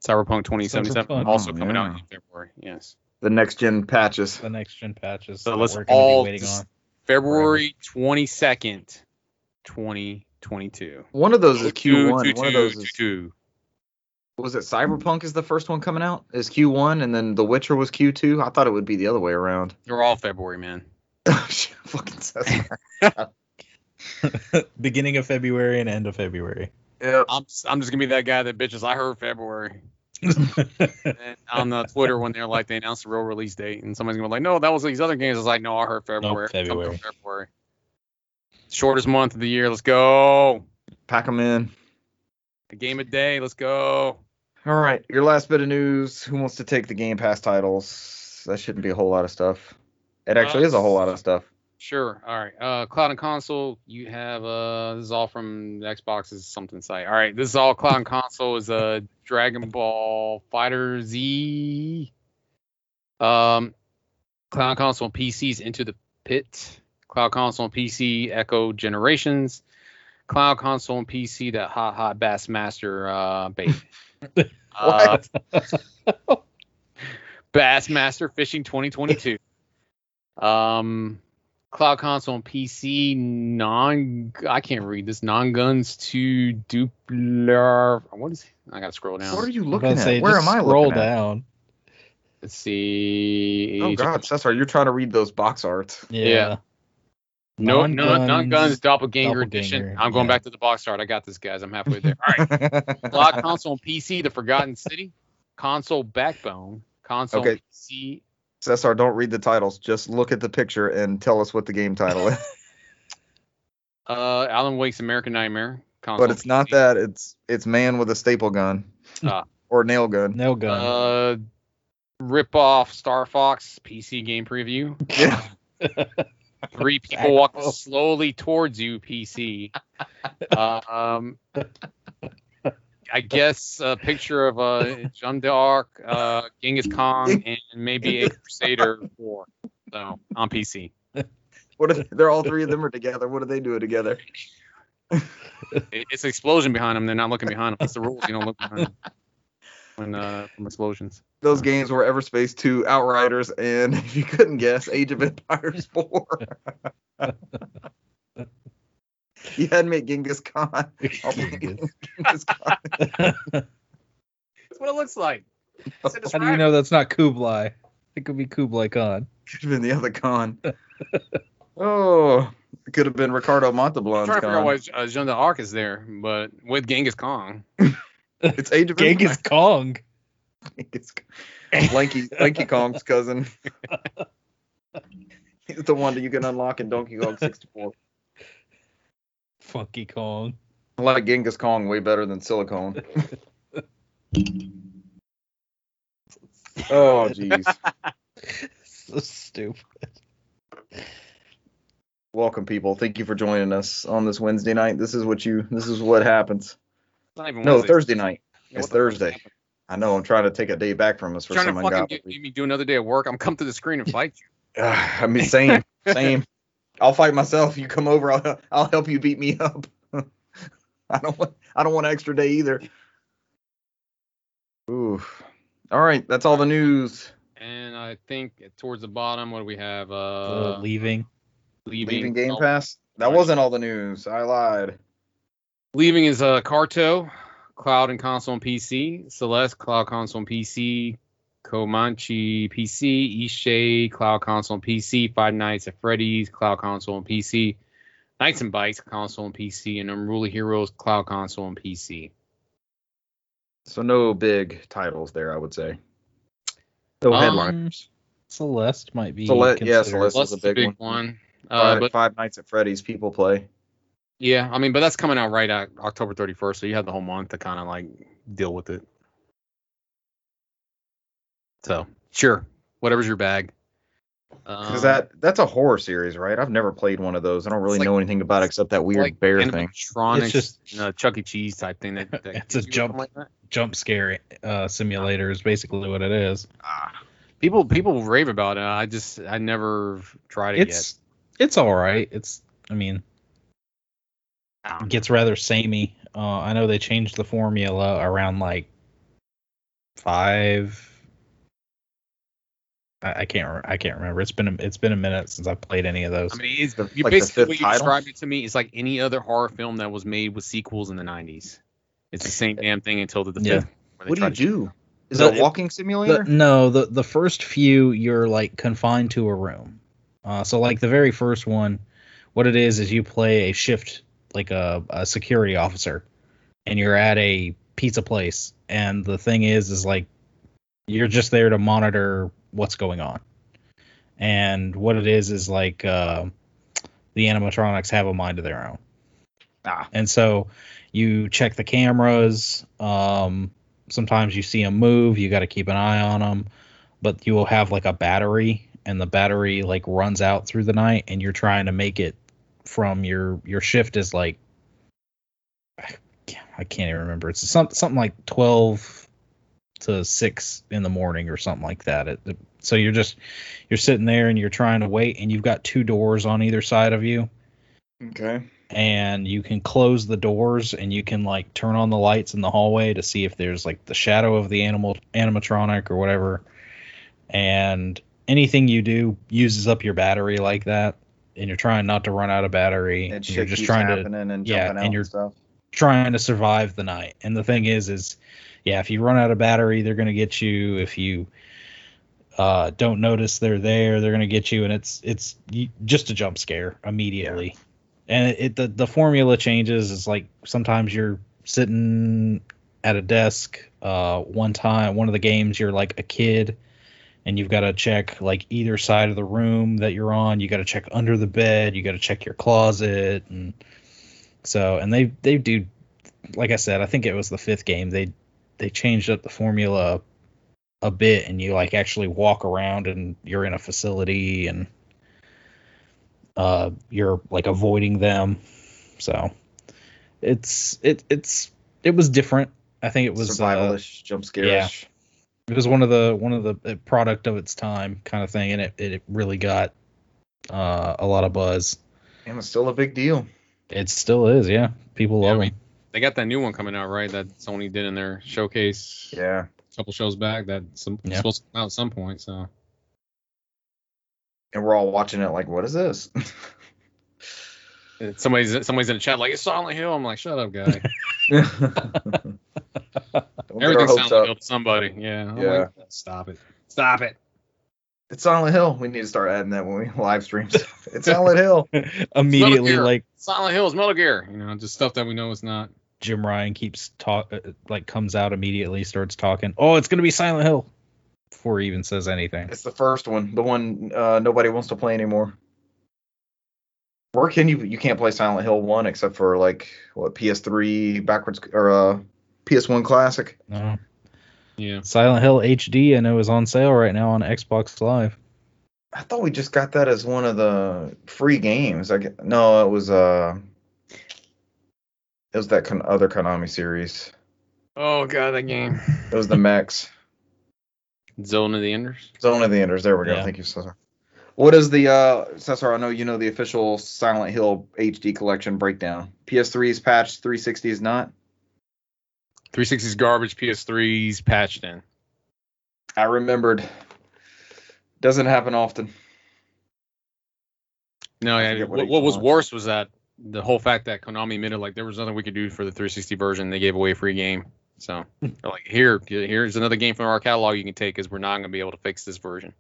Cyberpunk 2077 also Oh, coming out in February. Yes. The next gen patches. The next gen patches. So that let's we're be all waiting just- on. February 22nd, 2022. One of those is Q1. two, One of those two, is two. Was it Cyberpunk is the first one coming out? Is Q1 and then The Witcher was Q2? I thought it would be the other way around. They're all February, man. Oh, fucking says Beginning of February and end of February. Yep. I'm I'm just gonna be that guy that bitches. I heard February. On the Twitter when they're like they announced the real release date, and somebody's gonna be like, no, that was these other games. I was like, no, I heard February. It's coming February. February. Shortest month of the year. Let's go. Pack them in. A game a day. Let's go. All right, your last bit of news. Who wants to take the Game Pass titles? That shouldn't be a whole lot of stuff. It actually Uh, is a whole lot of stuff. Sure. All right. Uh, cloud and console. You have uh, this is all from Xbox's something site. All right. This is all cloud and console is uh Dragon Ball FighterZ. Um, cloud console and PCs into the pit. Cloud console and PC Echo Generations. Cloud console and PC that hot hot Bassmaster uh bait. uh, Bassmaster Fishing 2022. Um, Cloud Console and PC non. I can't read this. Non guns to Duplar. What is? I gotta scroll down. What are you looking at? say, Where am I scroll looking at? down. Let's see. Oh God, Cesar, you're trying to read those box arts. Yeah. No, no, non Non-guns, guns doppelganger, edition. I'm going yeah. back to the box art. I got this, guys. I'm halfway there. All right. Cloud console and PC, The Forgotten City. Console Backbone. Console Okay. PC. Cesar, don't read the titles. Just look at the picture and tell us what the game title is. Uh, Alan Wake's American Nightmare. Console but it's not that. It's it's man with a staple gun Ah. or nail gun. Nail gun. Uh, rip off Star Fox PC game preview. Yeah. Three people walking slowly towards you, PC. um, I guess a picture of uh, Jeanne d'Arc, uh, Genghis Khan, and maybe a Crusader 4. So on PC. What? Are, they're all three of them are together. What are they doing together? It's an explosion behind them. They're not looking behind them. That's the rules. You don't look behind them when uh, from explosions. Those games were Everspace 2, Outriders, and if you couldn't guess, Age of Empires 4. you had me at Genghis Khan. I'll Genghis Khan. That's what it looks like. How do you know that's not Kublai? It could be Kublai Khan. Could have been the other Khan. oh, it could have been Ricardo I'm Montalban's trying to figure out why uh, Jeanne d'Arc is there, but with Genghis Khan. It's Age of Genghis Kong. Khan. Lanky, Lanky Kong's cousin. He's the one that you can unlock in Donkey Kong 64. Funky Kong. I like Genghis Kong way better than Silicone. oh, jeez. So stupid. Welcome, people. Thank you for joining us on this Wednesday night. This is what you. This is what happens. Not even No, Wednesday. Thursday night. Yeah, It's Thursday. Happened? I know. I'm trying to take a day back from us for trying some to fucking ungodly. get, get me do another day of work. I'm come to the screen and fight you. Ah, I mean, same, same. I'll fight myself. You come over. I'll, I'll help you beat me up. I don't want. I don't want an extra day either. Oof. All right, that's all the news. And I think towards the bottom, what do we have? Uh, Uh, leaving. leaving. Leaving Game oh, Pass. That wasn't all the news. I lied. Leaving is uh, Carto, Cloud and Console and PC. Celeste, Cloud Console and PC. Comanche PC. Ishay, Cloud Console and PC. Five Nights at Freddy's, Cloud Console and PC. Knights and Bikes Console and PC. And Unruly Heroes, Cloud Console and PC. So no big titles there, I would say. No Um, headliners. Celeste might be. Cele- yeah, considered- Celeste. Is a Celeste's big one. one. Uh, Five, but Five Nights at Freddy's. People play. Yeah, I mean, but that's coming out right at October 31st, so you have the whole month to kind of like deal with it. So sure, whatever's your bag. Because Um, that that's a horror series, right? I've never played one of those. I don't really like- know anything about it except that weird like bear thing. animatronics, It's just- you know, Chuck E. Cheese type thing. That, that It's a jump. like jump scare uh, simulator is basically what it is. Ah, People people rave about it. I just I never tried it It's it's all right. It's I mean yet. it gets rather samey. Uh, I know they changed the formula around like five. I, I can't re- I can't remember. It's been a, it's been a minute since I've played any of those. I mean, it's The- you like basically fifth what you title? described it to me is like any other horror film that was made with sequels in the 90s. It's the same damn thing until the, the Yeah. fifth. what do you do? Is The- it a walking simulator? The, no, the the first few you're like confined to a room. Uh, so like the very first one, what it is is you play a shift like a, a security officer, and you're at a pizza place, and the thing is is like you're just there to monitor what's going on, and what it is is like uh, the animatronics have a mind of their own. ah, And so you check the cameras. Um, sometimes you see them move. You got to keep an eye on them. But you will have like a battery, and the battery like runs out through the night, and you're trying to make it from your your shift is like I can't, even remember. It's some, something like twelve to six in the morning or something like that. It, it- so you're just you're sitting there and you're trying to wait, and you've got two doors on either side of you okay. and you can close the doors and you can like turn on the lights in the hallway to see if there's like the shadow of the animal animatronic or whatever and anything you do uses up your battery like that and you're trying not to run out of battery And and shit you're just keeps trying to and yeah, jumping out and you're- trying to survive the night. And the thing is, is yeah, if you run out of battery, they're gonna get you. If you uh, don't notice they're there, they're gonna get you, and it's it's you, just a jump scare immediately. And it, it the the formula changes. It's like sometimes you're sitting at a desk. Uh, one time, one of the games, you're like a kid. And you've got to check like either side of the room that you're on. You got to check under the bed. You got to check your closet, and so, and they they do, like I said, I think it was the fifth game. They they changed up the formula a bit, and you like actually walk around, and you're in a facility, and uh, you're like avoiding them. So, it's it it's it was different. I think it was uh, survivalish, jump scarish. It was one of the one of the uh, product of its time kind of thing, and it it really got uh, a lot of buzz. And it's still a big deal. It still is, yeah. People Yeah, love I mean, them. They got that new one coming out, right? That Sony did in their showcase Yeah. a couple shows back. That's some, Yeah. supposed to come out at some point. So And we're all watching it like, what is this? somebody's somebody's in the chat like it's Silent Hill. I'm like, shut up, guy. Don't get Everything's Silent up. Hill to somebody. Yeah. I'm Yeah. like, Stop it. Stop it. It's Silent Hill. We need to start adding that when we live stream stuff. It's Silent Hill. Immediately, like Silent Hill is Metal Gear. You know, just stuff that we know is not. Jim Ryan keeps talk, uh, like comes out immediately, starts talking. Oh, it's gonna be Silent Hill before he even says anything. It's the first one, the one uh, nobody wants to play anymore. Where can you? You can't play Silent Hill one except for like what PS3 backwards or uh, PS1 Classic. No. Yeah. Silent Hill HD, I know is on sale right now on Xbox Live. I thought we just got that as one of the free games. I get, no, it was uh, it was that con- other Konami series. Oh god, that game. It was the Max. Zone of the Enders. Zone of the Enders. There we go. Yeah. Thank you, sir. What is the uh Cesar? I know you know the official Silent Hill HD collection breakdown. PS3 is patched, 360 is not. 360 is garbage, PS3 is patched in. I remembered. Doesn't happen often. No, yeah. what What, was worse was that the whole fact that Konami admitted like there was nothing we could do for the 360 version. They gave away a free game. So like, here, here's another game from our catalog you can take because we're not going to be able to fix this version.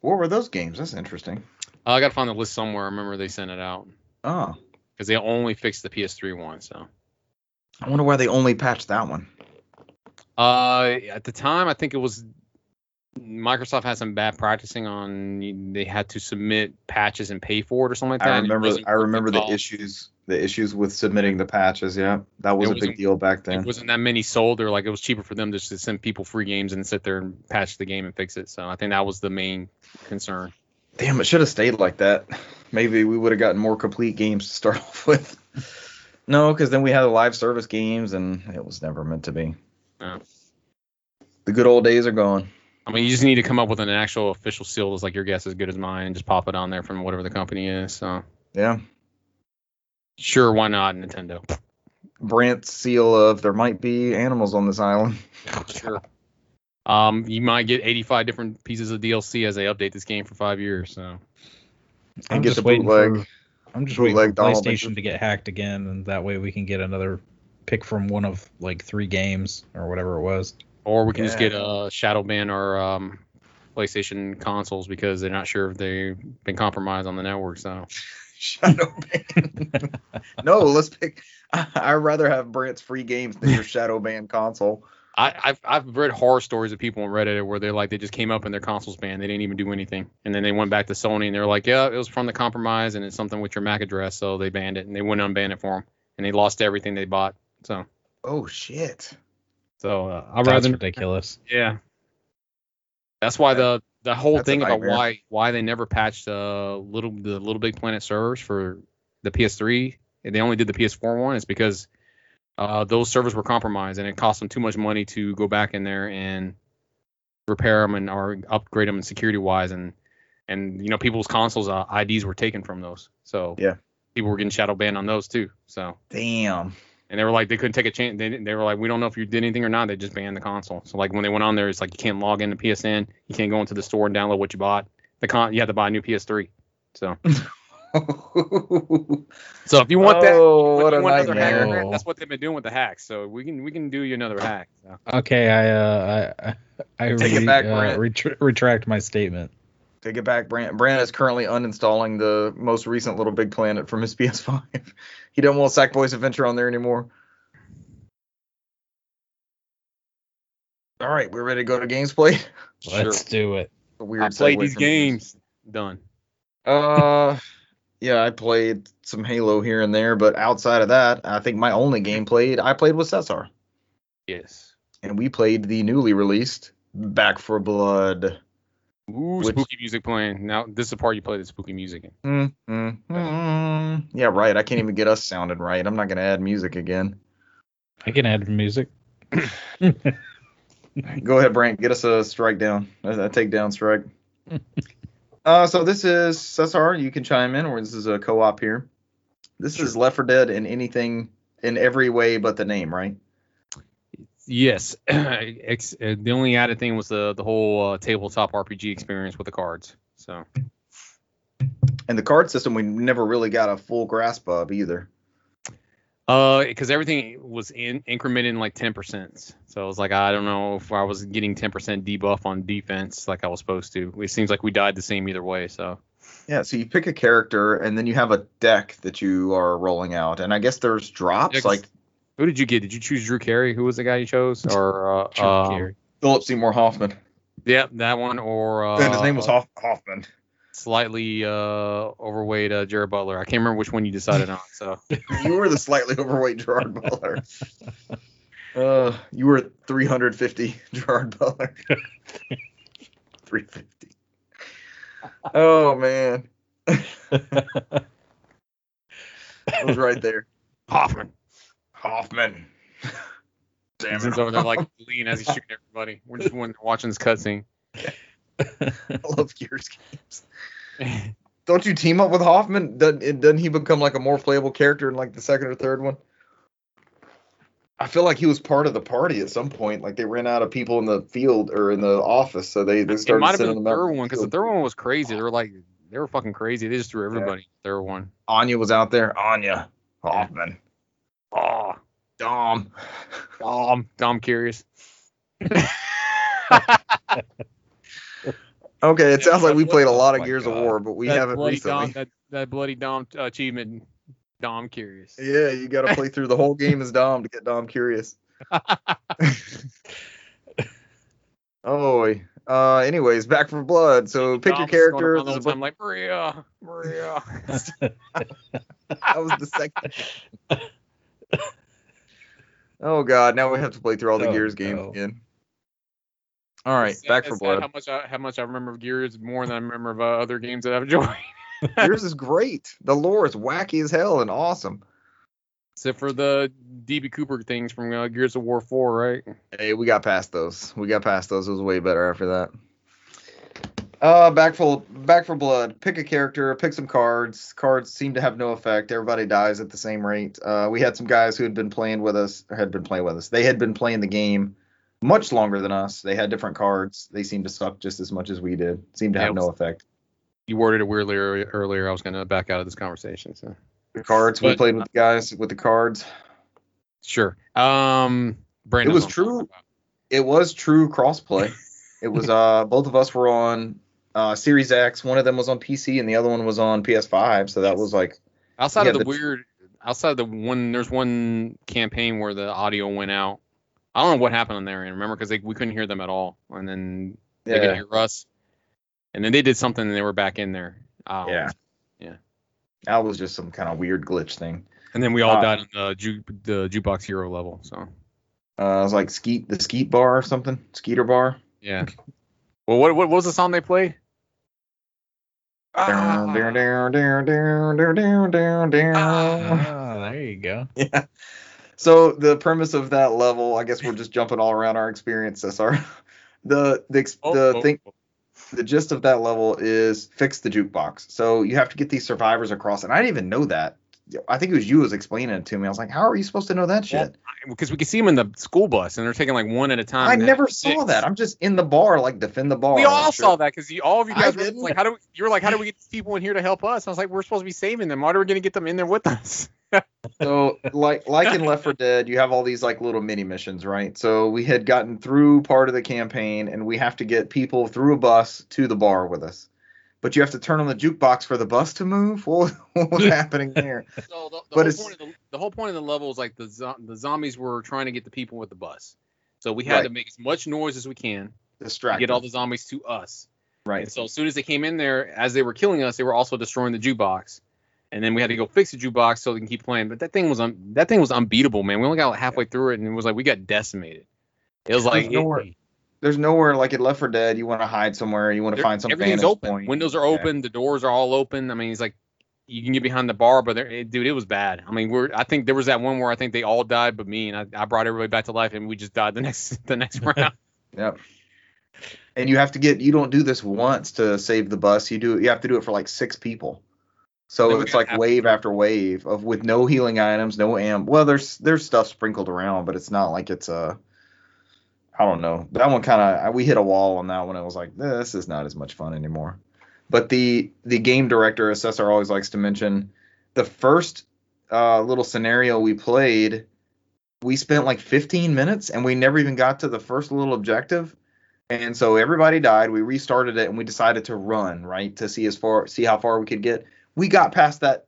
What were those games? That's interesting. Uh, I got to find the list somewhere. I remember they sent it out Oh, because they only fixed the PS3 one. So I wonder why they only patched that one. uh, at the time, I think it was Microsoft had some bad practicing on they had to submit patches and pay for it or something like that. I remember. I remember the issues. The issues with submitting the patches. Yeah, that was a big deal back then. It wasn't that many sold. They're like it was cheaper for them just to send people free games and sit there and patch the game and fix it. So I think that was the main concern. Damn, it should have stayed like that. Maybe we would have gotten more complete games to start off with. No, because then we had the live service games, and it was never meant to be. Yeah. The good old days are gone. I mean, you just need to come up with an actual official seal that's like your guess is good as mine and just pop it on there from whatever the company is. So Yeah. sure, why not Nintendo? Brant's seal of there might be animals on this island. Sure. Um, you might get 85 different pieces of DLC as they update this game for five years. So And I'm get just the waiting bootleg. for I'm just waiting for Donald PlayStation Duck. to get hacked again, and that way we can get another pick from one of like three games or whatever it was. Or we can just get a shadow ban or um, PlayStation consoles because they're not sure if they've been compromised on the network. So Shadow ban. no, let's pick. I'd rather have Brant's free games than your Shadow ban console. I, I've I've read horror stories of people on Reddit where they're like they just came up and their consoles banned. They didn't even do anything, and then they went back to Sony and they're like, yeah, it was from the compromise and it's something with your MAC address, so they banned it and they wouldn't unban it for them, and they lost everything they bought. So Oh shit. So uh, I'd That's rather ridiculous. yeah. That's why the the whole That's thing about why why they never patched uh little the Little Big Planet servers for the PS3 and they only did the PS4 one is because uh, those servers were compromised and it cost them too much money to go back in there and repair them and or upgrade them security wise and and you know people's consoles uh, IDs were taken from those so Yeah. people were getting shadow banned on those too so Damn. And they were like they couldn't take a chance they, they were like we don't know if you did anything or not. They just banned the console. So like when they went on there it's like you can't log into PSN you can't go into the store and download what you bought. The con you have to buy a new PS3 so. So if you want that oh, if what you a want another hack, that's what they've been doing with the hacks. So we can we can do you another hack so. Okay, I uh, I I Take it re- back, uh, Brant. retract my statement. Take it back, Brant. Brant is currently uninstalling the most recent Little Big Planet from his PS5. he doesn't want Sackboy's Adventure on there anymore. All right, we're ready to go to games played. Let's do it. A weird I played these games. games done Uh, yeah, I played some Halo here and there, but outside of that, I think my only game played I played with Cesar, yes and we played the newly released Back 4 Blood. Ooh, Which- spooky music playing now this is the part you play the spooky music in Mm, mm, mm. Yeah, right. I can't even get us sounding right. I'm not gonna add music again. I can add music. Go ahead, Brant. Get us a strike down, a, a takedown strike. uh, so this is Cesar. You can chime in, or this is a co-op here. This is Left 4 Dead in anything, in every way but the name, right? Yes, uh, the only added thing was the the whole uh, tabletop RPG experience with the cards. So And the card system we never really got a full grasp of either. Uh, because everything was in incremented in like ten percent. So I was like, I don't know if I was getting ten percent debuff on defense like I was supposed to. It seems like we died the same either way. So Yeah, so you pick a character and then you have a deck that you are rolling out, and I guess there's drops Yeah, like who did you get? Did you choose Drew Carey? Who was the guy you chose? Or uh, Drew um, Carey. Philip Seymour Hoffman. yeah, that one. Or uh, and his name was Hoff- Hoffman. slightly uh overweight uh, Gerard Butler. I can't remember which one you decided on. So you were the slightly overweight Gerard Butler. Uh, you were 350 Gerard Butler. 350. Oh man, that was right there. Hoffman. Hoffman. Damn He's it! over there like lean as he's shooting everybody. We're just one- watching this cutscene. I love Gears games. Don't you team up with Hoffman? Doesn't, doesn't he become like a more playable character in like the second or third one? I feel like he was part of the party at some point. Like they ran out of people in the field or in the office, so they, they it started might have sending been them the out. third one because the third one was crazy. They were like they were fucking crazy. They just threw everybody. in the Third one. Anya was out there. Anya Hoffman. Oh, Dom. Dom, Dom curious. Okay, it sounds like we played a lot Oh of my Gears of War, but we that haven't recently. Dom, that, that bloody Dom achievement. Dom curious. Yeah, you got to play through the whole game as Dom to get Dom curious. Oh, uh, anyways, Back 4 Blood. So pick your Dom's going character. around the There's whole a time like Maria, Maria. That was the second. oh God! Now we have to play through all the Oh, Gears games no. again. All right, It's sad- Back for it's sad Blood. How much I, how much I remember of Gears more than I remember of uh, other games that I've joined. Gears is great. The lore is wacky as hell and awesome. Except for the DB Cooper things from uh, Gears of War 4, right? Hey, we got past those. We got past those. It was way better after that. Uh, back for Back 4 Blood. Pick a character. Pick some cards. Cards seem to have no effect. Everybody dies at the same rate. Uh, we had some guys who had been playing with us, or had been playing with us. They had been playing the game much longer than us. They had different cards. They seemed to suck just as much as we did. Seemed to have it no effect. You worded it weirdly earlier. I was going to back out of this conversation. So The cards. we played with the guys with the cards. Sure. Um, Brandon. It was true. It was true crossplay. it was uh both of us were on uh Series X. One of them was on PC and the other one was on PS5. So that was like Outside Yeah, of the, the- weird, outside of the one, there's one campaign where the audio went out. I don't know what happened on there. And remember, because we couldn't hear them at all, and then they could hear us, and then they did something and they were back in there. Um, yeah, yeah. That was just some kind of weird glitch thing. And then we all Uh, died on the ju- the jukebox hero level. So Uh, it was like Skeet the Skeet bar or something, Skeeter bar. yeah. well, what what was the song they played? Down, down, down, down, down, down, down. There you go. Yeah. So the premise of that level, I guess we're just jumping all around our experiences. Our the the oh, the oh, thing, oh. the gist of that level is fix the jukebox. So you have to get these survivors across, and I didn't even know that. I think it was you was explaining it to me. I was like, how are you supposed to know that shit? because we could see them in the school bus and they're taking like one at a time. I never saw six. that. I'm just in the bar, like defend the bar. We all saw that because all of you I guys were didn't. like, "How do we, you were like, how do we get these people in here to help us?" I was like, "We're supposed to be saving them. Why are we going to get them in there with us?" So like like in Left 4 Dead, you have all these like little mini missions, right? So we had gotten through part of the campaign, and we have to get people through a bus to the bar with us. But you have to turn on the jukebox for the bus to move. What, what was happening there? So the, the But whole it's- point of the, the whole point of the level is like the zo- the zombies were trying to get the people with the bus. So we had to make as much noise as we can to Distract. get all the zombies to us. right. And so as soon as they came in there, as they were killing us, they were also destroying the jukebox. And then we had to go fix the jukebox so they can keep playing. But that thing was un- that thing was unbeatable, man. We only got like halfway through it, and it was like we got decimated. It was like it- There's nowhere like in Left 4 Dead. You want to hide somewhere. You want to find some everything's open. point. Windows are Yeah. open. The doors are all open. I mean, it's like you can get behind the bar, but there, it, dude, it was bad. I mean, we're. I think there was that one where I think they all died, but me and I, I brought everybody back to life, and we just died the next the next round. Yep. And you have to get. You don't do this once to save the bus. You do. You have to do it for like six people. So we like wave after wave of with no healing items, no am. Well, there's there's stuff sprinkled around, but it's not like it's a. I don't know. That one kind of we hit a wall on that one. I was like, this is not as much fun anymore. But the the game director assessor always likes to mention the first uh, little scenario we played. We spent like 15 minutes and we never even got to the first little objective. And so everybody died. We restarted it and we decided to run right to see as far see how far we could get. We got past that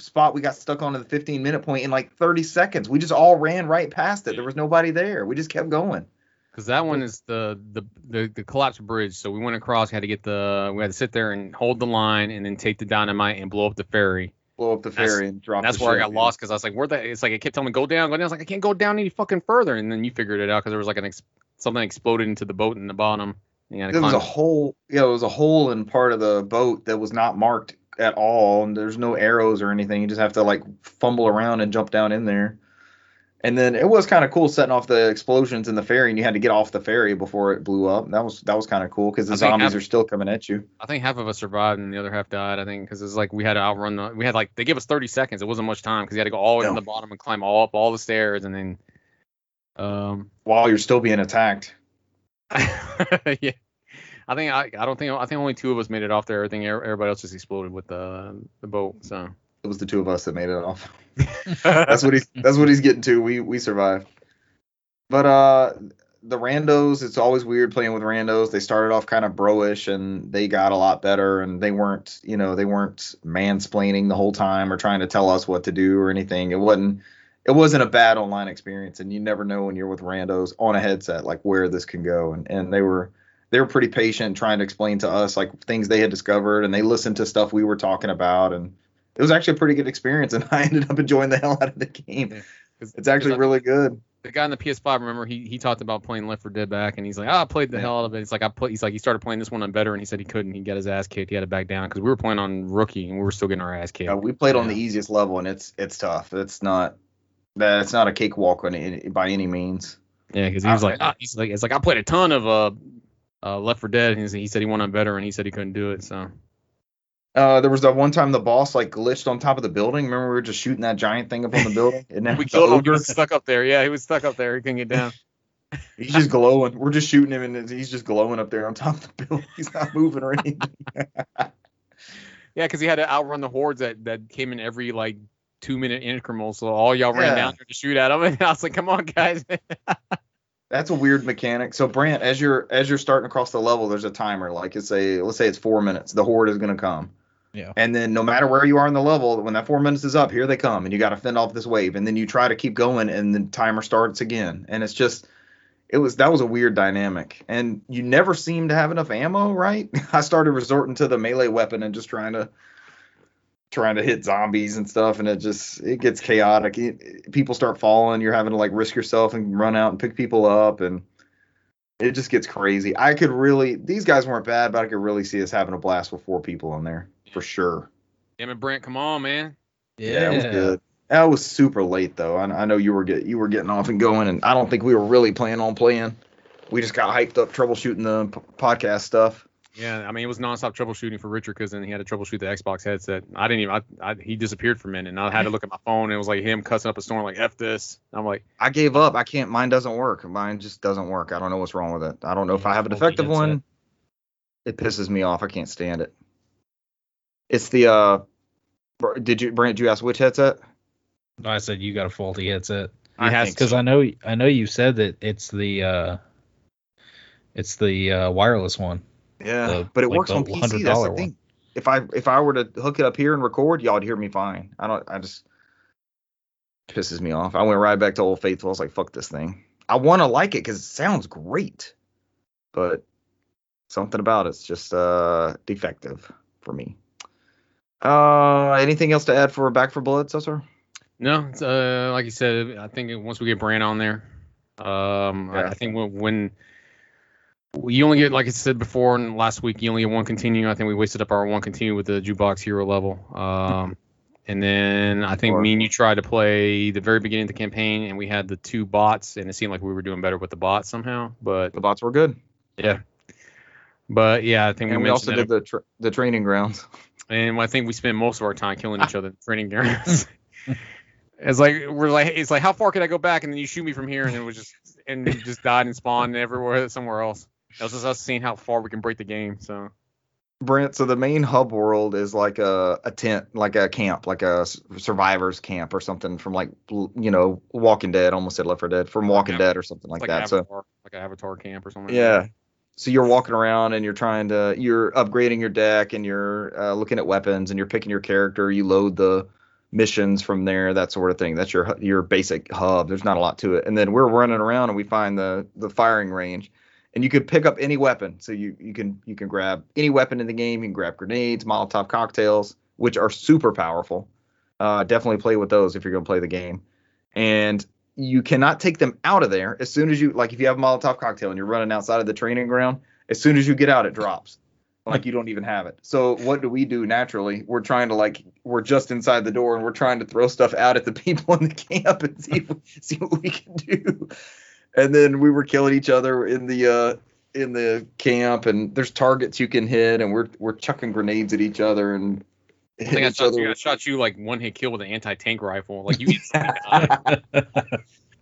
spot. We got stuck onto the 15 minute point in like 30 seconds. We just all ran right past it. There was nobody there. We just kept going. Because that one is the, the the the collapsed bridge. So we went across, had to get the, we had to sit there and hold the line, and then take the dynamite and blow up the ferry. Blow up the That's- ferry and drop. That's where I got dude. lost because I was like, where the? It's like it kept telling me go down, go down. I was like, I can't go down any fucking further. And then you figured it out because there was like an ex- something exploded into the boat in the bottom. There was a hole. Yeah, it was a hole in part of the boat that was not marked at all, and there's no arrows or anything. You just have to like fumble around and jump down in there. And then it was kind of cool setting off the explosions in the ferry, and you had to get off the ferry before it blew up. That was that was kind of cool because the zombies half- are still coming at you. I think half of us survived and the other half died. I think because it's like we had to outrun the. We had like they gave us 30 seconds. It wasn't much time because you had to go all the way No. to the bottom and climb all up all the stairs and then. Um. While you're still being attacked. yeah. I think I, I don't think I think only two of us made it off there. I think er- everybody else just exploded with the the boat. So It was the two of us that made it off. that's what he's that's what he's getting to. We we survived. But uh the randos, it's always weird playing with randos. They started off kind of broish and they got a lot better and they weren't, you know, they weren't mansplaining the whole time or trying to tell us what to do or anything. It wasn't it wasn't a bad online experience and you never know when you're with randos on a headset like where this can go and and they were they were pretty patient trying to explain to us like things they had discovered and they listened to stuff we were talking about and it was actually a pretty good experience and I ended up enjoying the hell out of the game. Yeah, It's actually really good. the guy on the PS5, remember he he talked about playing Left 4 Dead back, and he's like, oh, I played the Yeah. hell out of it. It's like I put, he's like he started playing this one on better, and he said he couldn't. He got his ass kicked. He had to back down because we were playing on rookie, and we were still getting our ass kicked. Uh, we played on the easiest level and it's it's tough. It's not that it's not a cakewalk on any, by any means. Yeah, because he was I- like, ah, he's like, it's like I played a ton of uh, uh Left 4 Dead, and he said he wanted on better, and he said he couldn't do it. So Uh, there was that one time the boss like glitched on top of the building. Remember we were just shooting that giant thing up on the building? And then we killed him. He was stuck up there. Yeah, he was stuck up there. He couldn't get down. he's just glowing. We're just shooting him and he's just glowing up there on top of the building. He's not moving or anything. Yeah, because he had to outrun the hordes that that came in every like two minute increments. So all y'all ran Yeah. down there to shoot at him, and I was like, come on, guys. That's a weird mechanic. So Brant, as you're as you're starting across the level, there's a timer. Like it's a let's say it's four minutes. The horde is gonna come. Yeah. And then no matter where you are in the level, when that four minutes is up, here they come, and you got to fend off this wave. And then you try to keep going, and the timer starts again. And it's just, it was that was a weird dynamic. And you never seem to have enough ammo, right? I started resorting to the melee weapon and just trying to trying to hit zombies and stuff, and it just it gets chaotic. It- people start falling. You're having to like risk yourself and run out and pick people up, and it just gets crazy. I could really these guys weren't bad, but I could really see us having a blast with four people in there for sure. Damn and Brant, come on, man. Yeah, it was good. That was super late though. I, I know you were get you were getting off and going, and I don't think we were really planning on playing. We just got hyped up troubleshooting the p- podcast stuff. Yeah, I mean it was nonstop troubleshooting for Richard because then he had to troubleshoot the Xbox headset. I didn't even. I, I, he disappeared for a minute, and I had to look at my phone. and It was like him cussing up a storm, like "f this." I'm like, I gave up. I can't. Mine doesn't work. Mine just doesn't work. I don't know what's wrong with it. I don't know if I have a defective one. It pisses me off. I can't stand it. It's the uh. Did you Brant? Did you ask which headset? I said you got a faulty headset he I has think because I know I know you said that it's the uh, it's the uh, wireless one. Yeah, The- but it like works on PC. That's the one. thing. If I if I were to hook it up here and record, y'all would hear me fine. I don't. I just pisses me off. I went right back to Old Faithful. I was like, fuck this thing. I want to like it because it sounds great, but something about it's just uh defective for me. Uh, anything else to add for Back 4 Blood, Cesar? no, it's, uh, like you said, I think once we get Brant on there, um, I, Yeah. I think when, when you only get, like I said before, and last week you only get one continue. I think we wasted up our one continue with the jukebox hero level. Um, and then I think me and you tried to play the very beginning of the campaign, and we had the two bots, and it seemed like we were doing better with the bots somehow. But The bots were good, Yeah. but yeah, I think and we we also did the tra- the training grounds. and I think we spent most of our time killing each other in training grounds. it's like we're like it's like how far can I go back and then you shoot me from here and it was just and just died and spawned everywhere somewhere else. That was just us seeing how far we can break the game. So Brant, so the main hub world is like a, a tent, like a camp, like a survivors camp or something from like you know Walking Dead, almost said Left 4 Dead, from Walking. Dead or something like like that. an So like an avatar camp or something. yeah, so you're walking around and you're trying to you're upgrading your deck and you're uh, looking at weapons and you're picking your character. You load the missions from there, that sort of thing. That's your your basic hub. There's not a lot to it. And then we're running around and we find the the firing range. And you could pick up any weapon. So you, you can you can grab any weapon in the game. You can grab grenades, Molotov cocktails, which are super powerful. Uh, definitely play with those if you're gonna play the game. And you cannot take them out of there as soon as you like if you have a Molotov cocktail and you're running outside of the training ground. As soon as you get out, it drops like you don't even have it. So what do we do naturally? We're trying to like we're just inside the door and we're trying to throw stuff out at the people in the camp and see if, see what we can do. And then we were killing each other in the uh in the camp and there's targets you can hit and we're we're chucking grenades at each other and I think I shot, you, I shot you like one hit kill with an anti tank rifle. Like you instantly.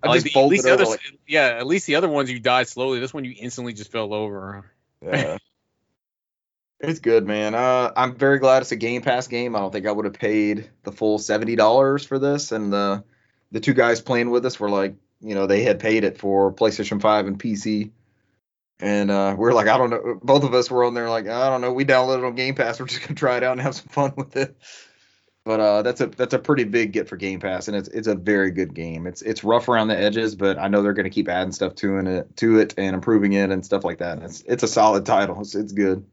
I Like, just the- at least the over other, like yeah, at least the other ones you died slowly. This one you instantly just fell over. Yeah. it's good, man. Uh, I'm very glad it's a Game Pass game. I don't think I would have paid the full seventy dollars for this. And the the two guys playing with us were like, you know, they had paid it for PlayStation Five and PC. And uh, we're like, I don't know. Both of us were on there like, I don't know. We downloaded it on Game Pass. We're just gonna try it out and have some fun with it. But uh, that's a that's a pretty big get for Game Pass, and it's it's a very good game. It's it's rough around the edges, but I know they're gonna keep adding stuff to it to it and improving it and stuff like that. And it's it's a solid title. It's it's good.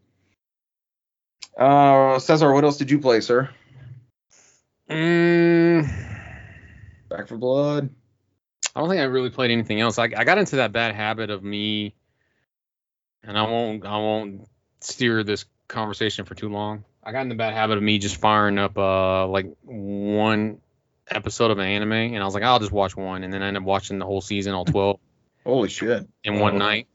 Uh, Cesar, what else did you play, sir? Mm, Back 4 Blood. I don't think I really played anything else. I, I got into that bad habit of me, and I won't I won't steer this conversation for too long. I got in the bad habit of me just firing up uh like one episode of an anime, and I was like, I'll just watch one, and then I ended up watching the whole season, all twelve, Holy shit! in one Oh. night.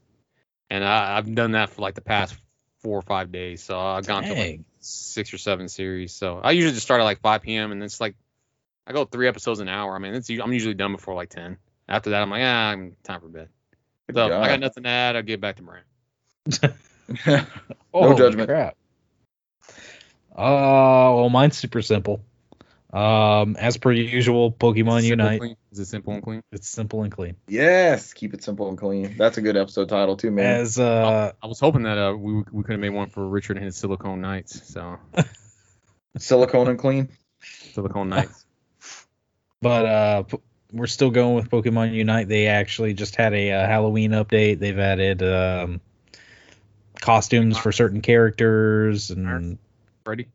And I, I've done that for like the past four or five days. So I've gone to like six or seven series. So I usually just start at like 5 p.m. and it's like I go three episodes an hour. I mean, it's I'm usually done before like 10. After that, I'm like, ah, I'm time for bed. Good So I got nothing to add. I'll get back to Brant. No judgment. Crap. Uh, well, mine's super simple. Um, as per usual, Pokemon Unite. clean? Is it simple and clean? It's simple and clean. yes, keep it simple and clean. That's a good episode title too, man. As uh, I was hoping that uh, we we could have made one for Richard and his Silicone Knights. So Silicone and clean. Silicone Knights. But uh, p- we're still going with Pokemon Unite. They actually just had a, uh Halloween update. They've added um, costumes for certain characters and Ready?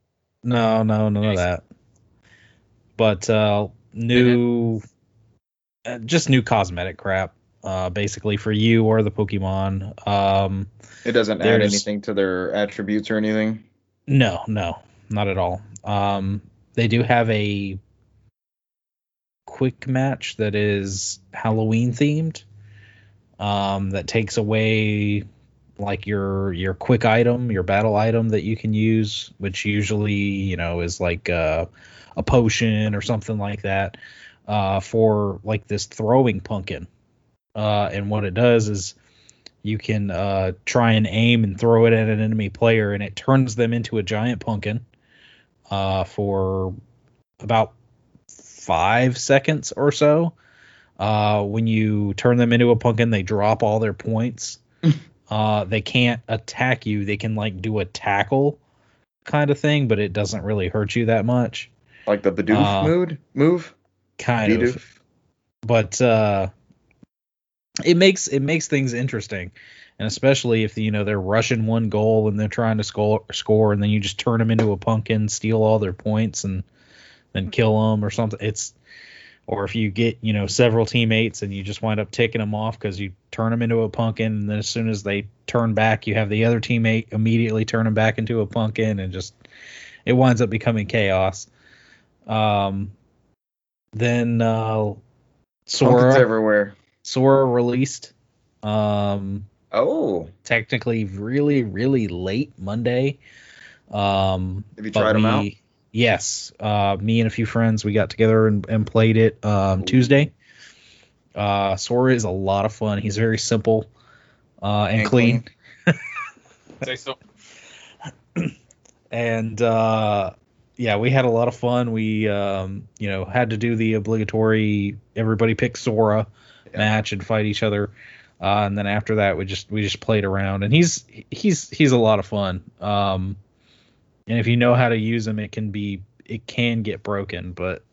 no, no, none of that. But uh, new, uh, just new cosmetic crap. Uh, basically for you or the Pokemon. Um, It doesn't add anything to their attributes or anything. No, no, not at all. Um, they do have a quick match that is Halloween themed. Um, that takes away like your your quick item, your battle item that you can use, which usually you know is like uh, a potion or something like that. Uh, for like this throwing pumpkin. Uh, and what it does is you can uh, try and aim and throw it at an enemy player, and it turns them into a giant pumpkin uh, for about five seconds or so. Uh, when you turn them into a pumpkin, they drop all their points. uh, they can't attack you. They can like do a tackle kind of thing, but it doesn't really hurt you that much. Like the Bidoof Uh, mood move. Kind of Bidoof. but uh it makes it makes things interesting and especially if you know they're rushing one goal and they're trying to score score and then you just turn them into a pumpkin steal all their points and then kill them or something it's or if you get you know several teammates and you just wind up taking them off because you turn them into a pumpkin and then as soon as they turn back you have the other teammate immediately turn them back into a pumpkin and just it winds up becoming chaos um then uh Pumpkins Sora everywhere. Sora released um Oh, technically really really late Monday. Um have you tried them out? Yes. Uh me and a few friends we got together and, and played it um Tuesday. Uh Sora is a lot of fun. He's very simple uh and, clean. Say so. and uh yeah we had a lot of fun we um you know had to do the obligatory everybody pick sora Yeah. match and fight each other uh and then after that we just we just played around and he's he's he's a lot of fun um and if you know how to use him it can be it can get broken but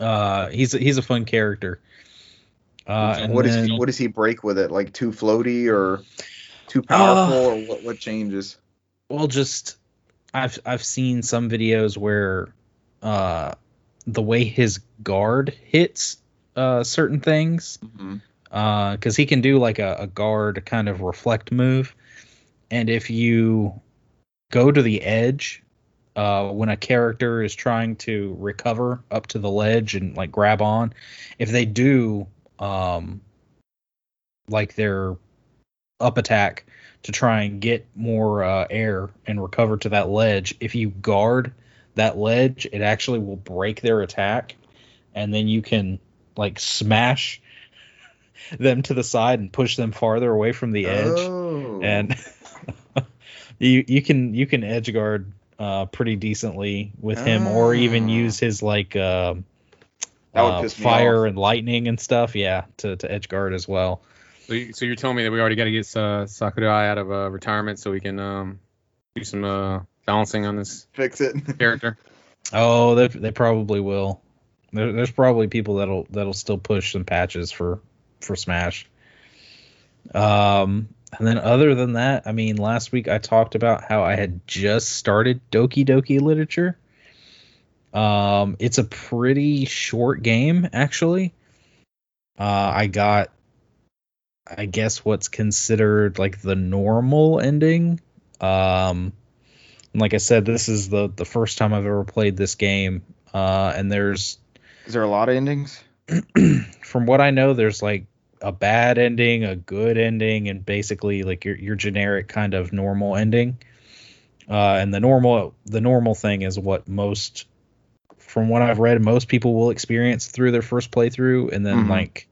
uh he's a, he's a fun character uh and what then- he what does he break with it? Like too floaty or too powerful or what what changes? Well, just I've I've seen some videos where uh the way his guard hits uh certain things Mhm. uh because he can do like a, a guard kind of reflect move and if you go to the edge uh, when a character is trying to recover up to the ledge and like grab on. If they do, um, like their up attack to try and get more uh, air and recover to that ledge, if you guard that ledge, it actually will break their attack, and then you can like smash them to the side and push them farther away from the edge Oh. and you you can you can edge guard uh, pretty decently with him, or even Ah. use his like uh, uh, fire and lightning and stuff. Yeah, to to edge guard as well. So, you, so you're telling me that we already got to get uh, Sakurai out of uh, retirement so we can um, do some uh, balancing on this fix it. character? Oh, they they probably will. There, there's probably people that'll that'll still push some patches for for Smash. Um, and then other than that, I mean, last week I talked about how I had just started Doki Doki Literature. Um, it's a pretty short game actually. Uh, I got, I guess what's considered like the normal ending. Um, like I said, this is the the first time I've ever played this game. Uh, and there's Is there a lot of endings? from what I know, there's like a bad ending, a good ending, and basically like your your generic kind of normal ending. Uh, and the normal the normal thing is what most, from what I've read, most people will experience through their first playthrough, and then Mhm. like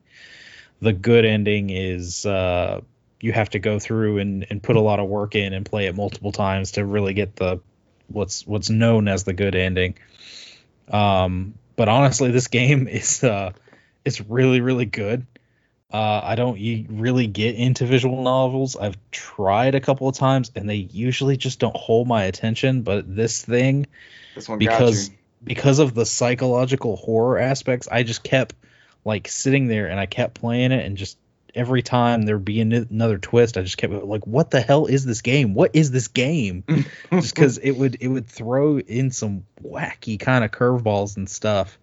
the good ending is uh, you have to go through and, and put a lot of work in and play it multiple times to really get the what's what's known as the good ending. Um, but honestly, this game is uh, it's really really good. Uh, I don't really get into visual novels. I've tried a couple of times, and they usually just don't hold my attention. But this thing, This one because because of the psychological horror aspects, I just kept like sitting there and I kept playing it, and just every time there'd be an- another twist, I just kept like, "What the hell is this game? What is this game?" just because it would it would throw in some wacky kind of curveballs and stuff.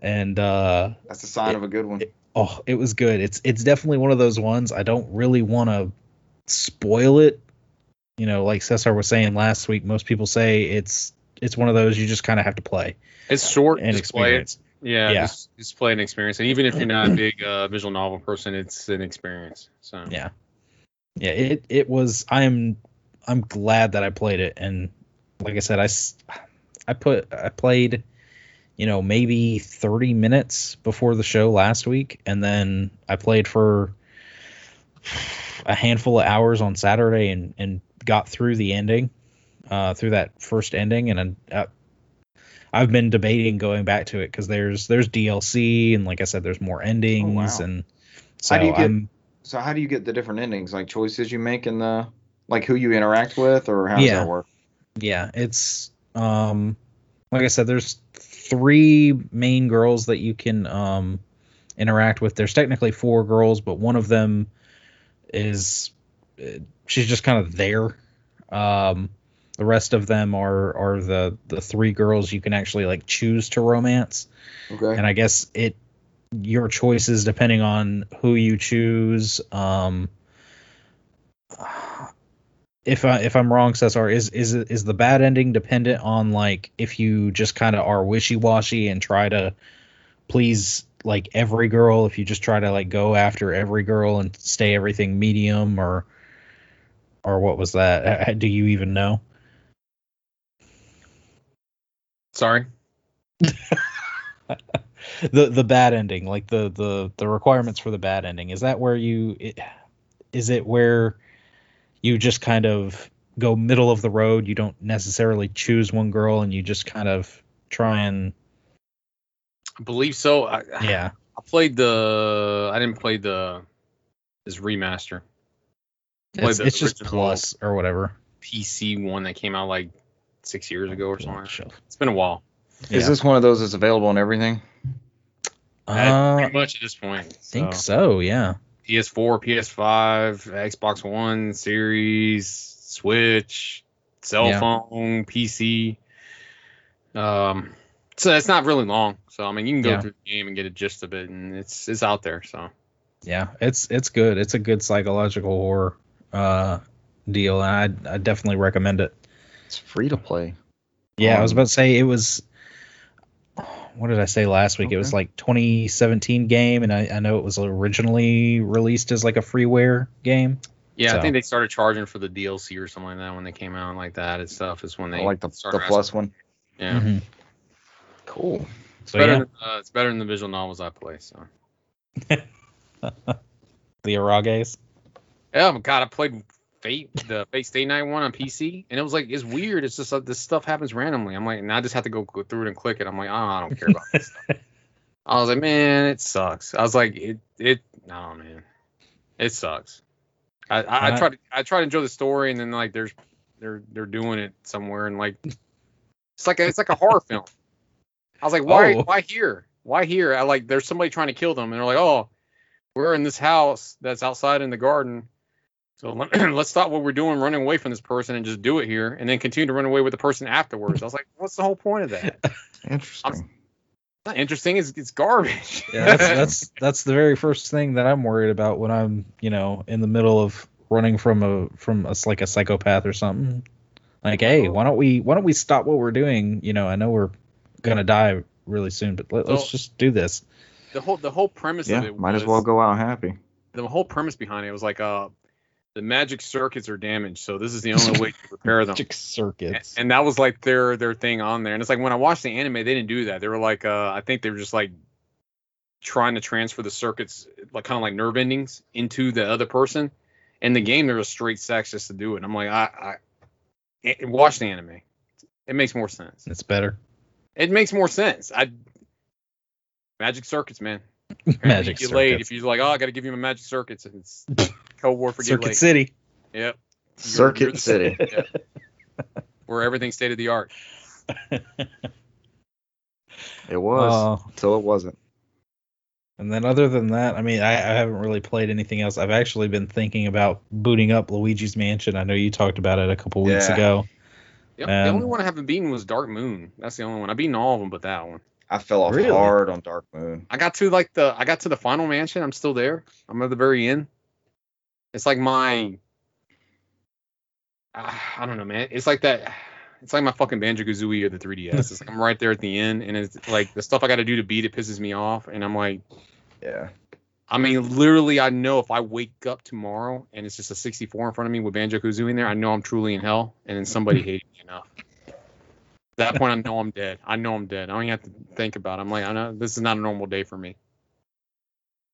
And uh, That's a sign of a good one. Oh, it was good. It's it's definitely one of those ones I don't really want to spoil it. You know, like Cesar was saying last week, most people say it's it's one of those you just kind of have to play It's short and play it. experience. Yeah, Yeah. Just, just play an experience. And even if you're not a big uh, visual novel person, it's an experience. So Yeah. Yeah, it it was I'm I'm glad that I played it and like I said I s- I put I played you know maybe 30 minutes before the show last week and then I played for a handful of hours on Saturday and and got through the ending uh through that first ending and uh, I've been debating going back to it cuz there's there's DLC and like I said there's more endings wow. and so How do you get- I'm So how do you get the different endings? Like choices you make in the like who you interact with, or how does that work? yeah it's um like i said there's three main girls that you can um interact with there's technically four girls but one of them is uh, she's just kind of there um the rest of them are are the the three girls you can actually like choose to romance Okay. and I guess it your choices depending on who you choose. Um, if I if I'm wrong, Cesar, is is is the bad ending dependent on like if you just kind of are wishy washy and try to please like every girl? If you just try to like go after every girl and stay everything medium, or or what was that? Uh, Do you even know? sorry. the the bad ending like the the the requirements for the bad ending is that where you it, is it where you just kind of go middle of the road you don't necessarily choose one girl and you just kind of try and I believe so. I, yeah I played the. I didn't play the this remaster Play it's, the it's just plus or whatever PC one that came out like six years ago or something. Shelf. It's been a while. Is this one of those that's available on everything? Uh, uh, pretty much at this point. I think so yeah PS4, PS5, Xbox One, Series, Switch, cell Yeah. phone, PC. Um, so it's not really long. So I mean, you can go Yeah. through the game and get a gist of it, and it's it's out there. So yeah it's it's good it's a good psychological horror uh deal and i i definitely recommend it It's free to play. Yeah, I was Um, about to say it was. What did I say last week? It was like 2017 game, and I, I know it was originally released as like a freeware game. Yeah, So- I think they started charging for the DLC or something like that when they came out like that and stuff. Is when they I like the, the plus one. Yeah, Mhm. Cool. So better yeah, than, uh, it's better than the visual novels I play. So the eroges. yeah, but God, I played Fate, the Fate Stay Night one on PC, and it was like it's weird. It's just like this stuff happens randomly. I'm like, and I just have to go, through it and click it. I'm like, oh, I don't care about this stuff. I was like, man, it sucks. I was like, it, it, no, man, it sucks. I, I, I try to, I try to enjoy the story, and then like there's, they're, they're doing it somewhere, and like, it's like, a, it's like a horror film. I was like, why, Oh. why here? Why here? I like, there's somebody trying to kill them, and they're like, oh, we're in this house that's outside in the garden. So let, let's stop what we're doing, running away from this person, and just do it here, and then continue to run away with the person afterwards. I was like, what's the whole point of that? It's Interesting. not interesting. It's, it's garbage. Yeah, that's that's that's the very first thing that I'm worried about when I'm you know in the middle of running from a from a like a psychopath or something. Like, hey, why don't we why don't we stop what we're doing? You know, I know we're gonna die really soon, but let, let's So- just do this. the whole the whole premise of Yeah, it might as well go out happy. the whole premise behind it was like uh the magic circuits are damaged, so this is the only way to repair them. Magic circuits. And that was like their their thing on there. And it's like when I watched the anime, they didn't do that. They were like, uh, I think they were just like trying to transfer the circuits, like kind of like nerve endings, into the other person. In the game, there was straight sex just to do it. And I'm like, I, I, watch the anime. It makes more sense. it's better. It makes more sense. I magic circuits, man. Magic laid circuits. if you're like, oh, I got to give you my magic circuits. And it's code word for Circuit laid. City. Yep. Circuit you're the- City. Yeah. Where everything's state of the art. It was Uh, until it wasn't. And then other than that, I mean, I, I haven't really played anything else. I've actually been thinking about booting up Luigi's Mansion. I know you talked about it a couple weeks Yeah. ago. Yep. the Um, only one I haven't beaten was Dark Moon. That's the only one. I've beaten all of them but that one. I fell off Really? hard on Dark Moon. I got to like the I got to the final mansion. I'm still there. I'm at the very end. It's like my Ah, I don't know, man. It's like that. It's like my fucking Banjo Kazooie or the 3DS. It's like I'm right there at the end, and it's like the stuff I got to do to beat it pisses me off, and I'm like, Yeah. I mean, literally, I know if I wake up tomorrow and it's just a 64 in front of me with Banjo Kazooie in there, I know I'm truly in hell, and then somebody hated me enough. At that point, I know I'm dead. I know I'm dead. I don't even have to think about it. I'm like, I know this is not a normal day for me.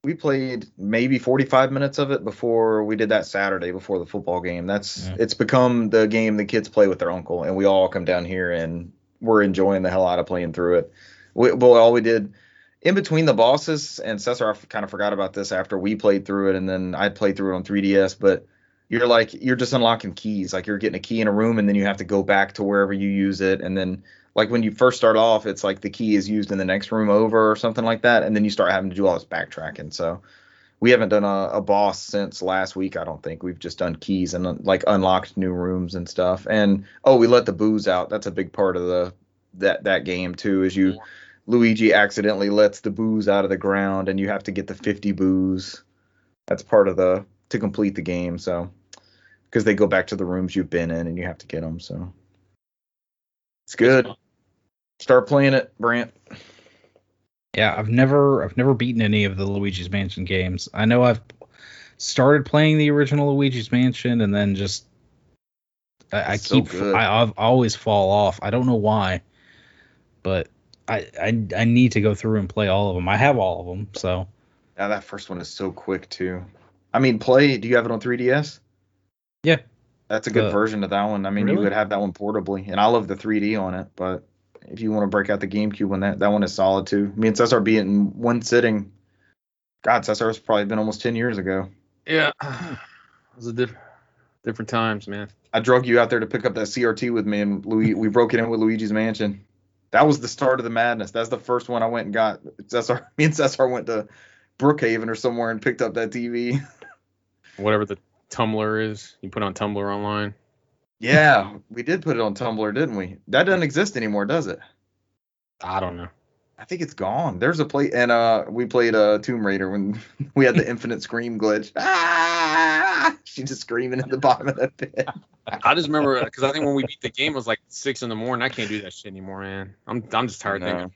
We played maybe 45 minutes of it before we did that Saturday before the football game. That's Yeah. it's become the game the kids play with their uncle, and we all come down here and we're enjoying the hell out of playing through it. We, well, all we did in between the bosses and Cesar, I kind of forgot about this after we played through it, and then I played through it on 3DS. But you're like you're just unlocking keys, like you're getting a key in a room, and then you have to go back to wherever you use it, and then like when you first start off, it's like the key is used in the next room over or something like that, and then you start having to do all this backtracking. So we haven't done a, a boss since last week. I don't think we've just done keys and like unlocked new rooms and stuff. And oh, we let the Boos out. That's a big part of the that that game too. Is you Luigi accidentally lets the Boos out of the ground, and you have to get the 50 Boos. That's part of the to complete the game. So because they go back to the rooms you've been in, and you have to get them. So it's good. Start playing it, Brant. Yeah, I've never I've never beaten any of the Luigi's Mansion games. I know I've started playing the original Luigi's Mansion and then just I, I It's so keep good. I I've always fall off. I don't know why, but I, I I need to go through and play all of them. I have all of them, so Now that first one is so quick too. I mean, play. Do you have it on 3DS? Yeah. That's a good Uh, version of that one. I mean, you could have that one portably, and I love the 3D on it. But if you want to break out the GameCube one, that that one is solid too. Me and Cesar beat in one sitting. God, Cesar's probably been almost 10 years ago. Yeah, it was a diff- different times, man. I drug you out there to pick up that CRT with me, and Louis, we broke it in with Luigi's Mansion. That was the start of the madness. That's the first one I went and got. Cesar, me and Cesar went to Brookhaven or somewhere and picked up that TV. Whatever the Tumblr is, you put on Tumblr online. Yeah, we did put it on Tumblr, didn't we? That doesn't exist anymore, does it? I don't know. I think it's gone. There's a play, and uh, we played uh Tomb Raider when we had the infinite scream glitch. Ah! She just screaming at the bottom of the pit. I just remember because I think when we beat the game it was like six in the morning. I can't do that shit anymore, man. I'm I'm just tired of thinking.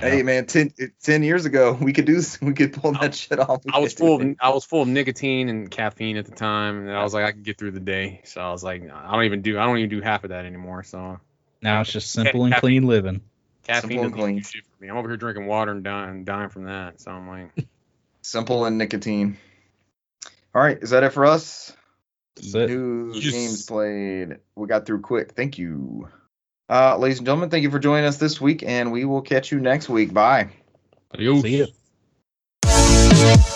Hey man, 10, 10 years ago we could do. We could pull that shit off. I was full of. I was full of nicotine and caffeine at the time, and I was like I could get through the day. So I was like I don't even do I don't even do half of that anymore. So Now it's just simple and clean living. caffeine and clean. shit for me. I'm over here drinking water and dying dying from that. So I'm like Simple and nicotine. All right, is that it for us? That's it. New Yes. games played. We got through quick. Thank you. Uh, ladies and gentlemen, thank you for joining us this week, and we will catch you next week. Bye. Adios. See ya.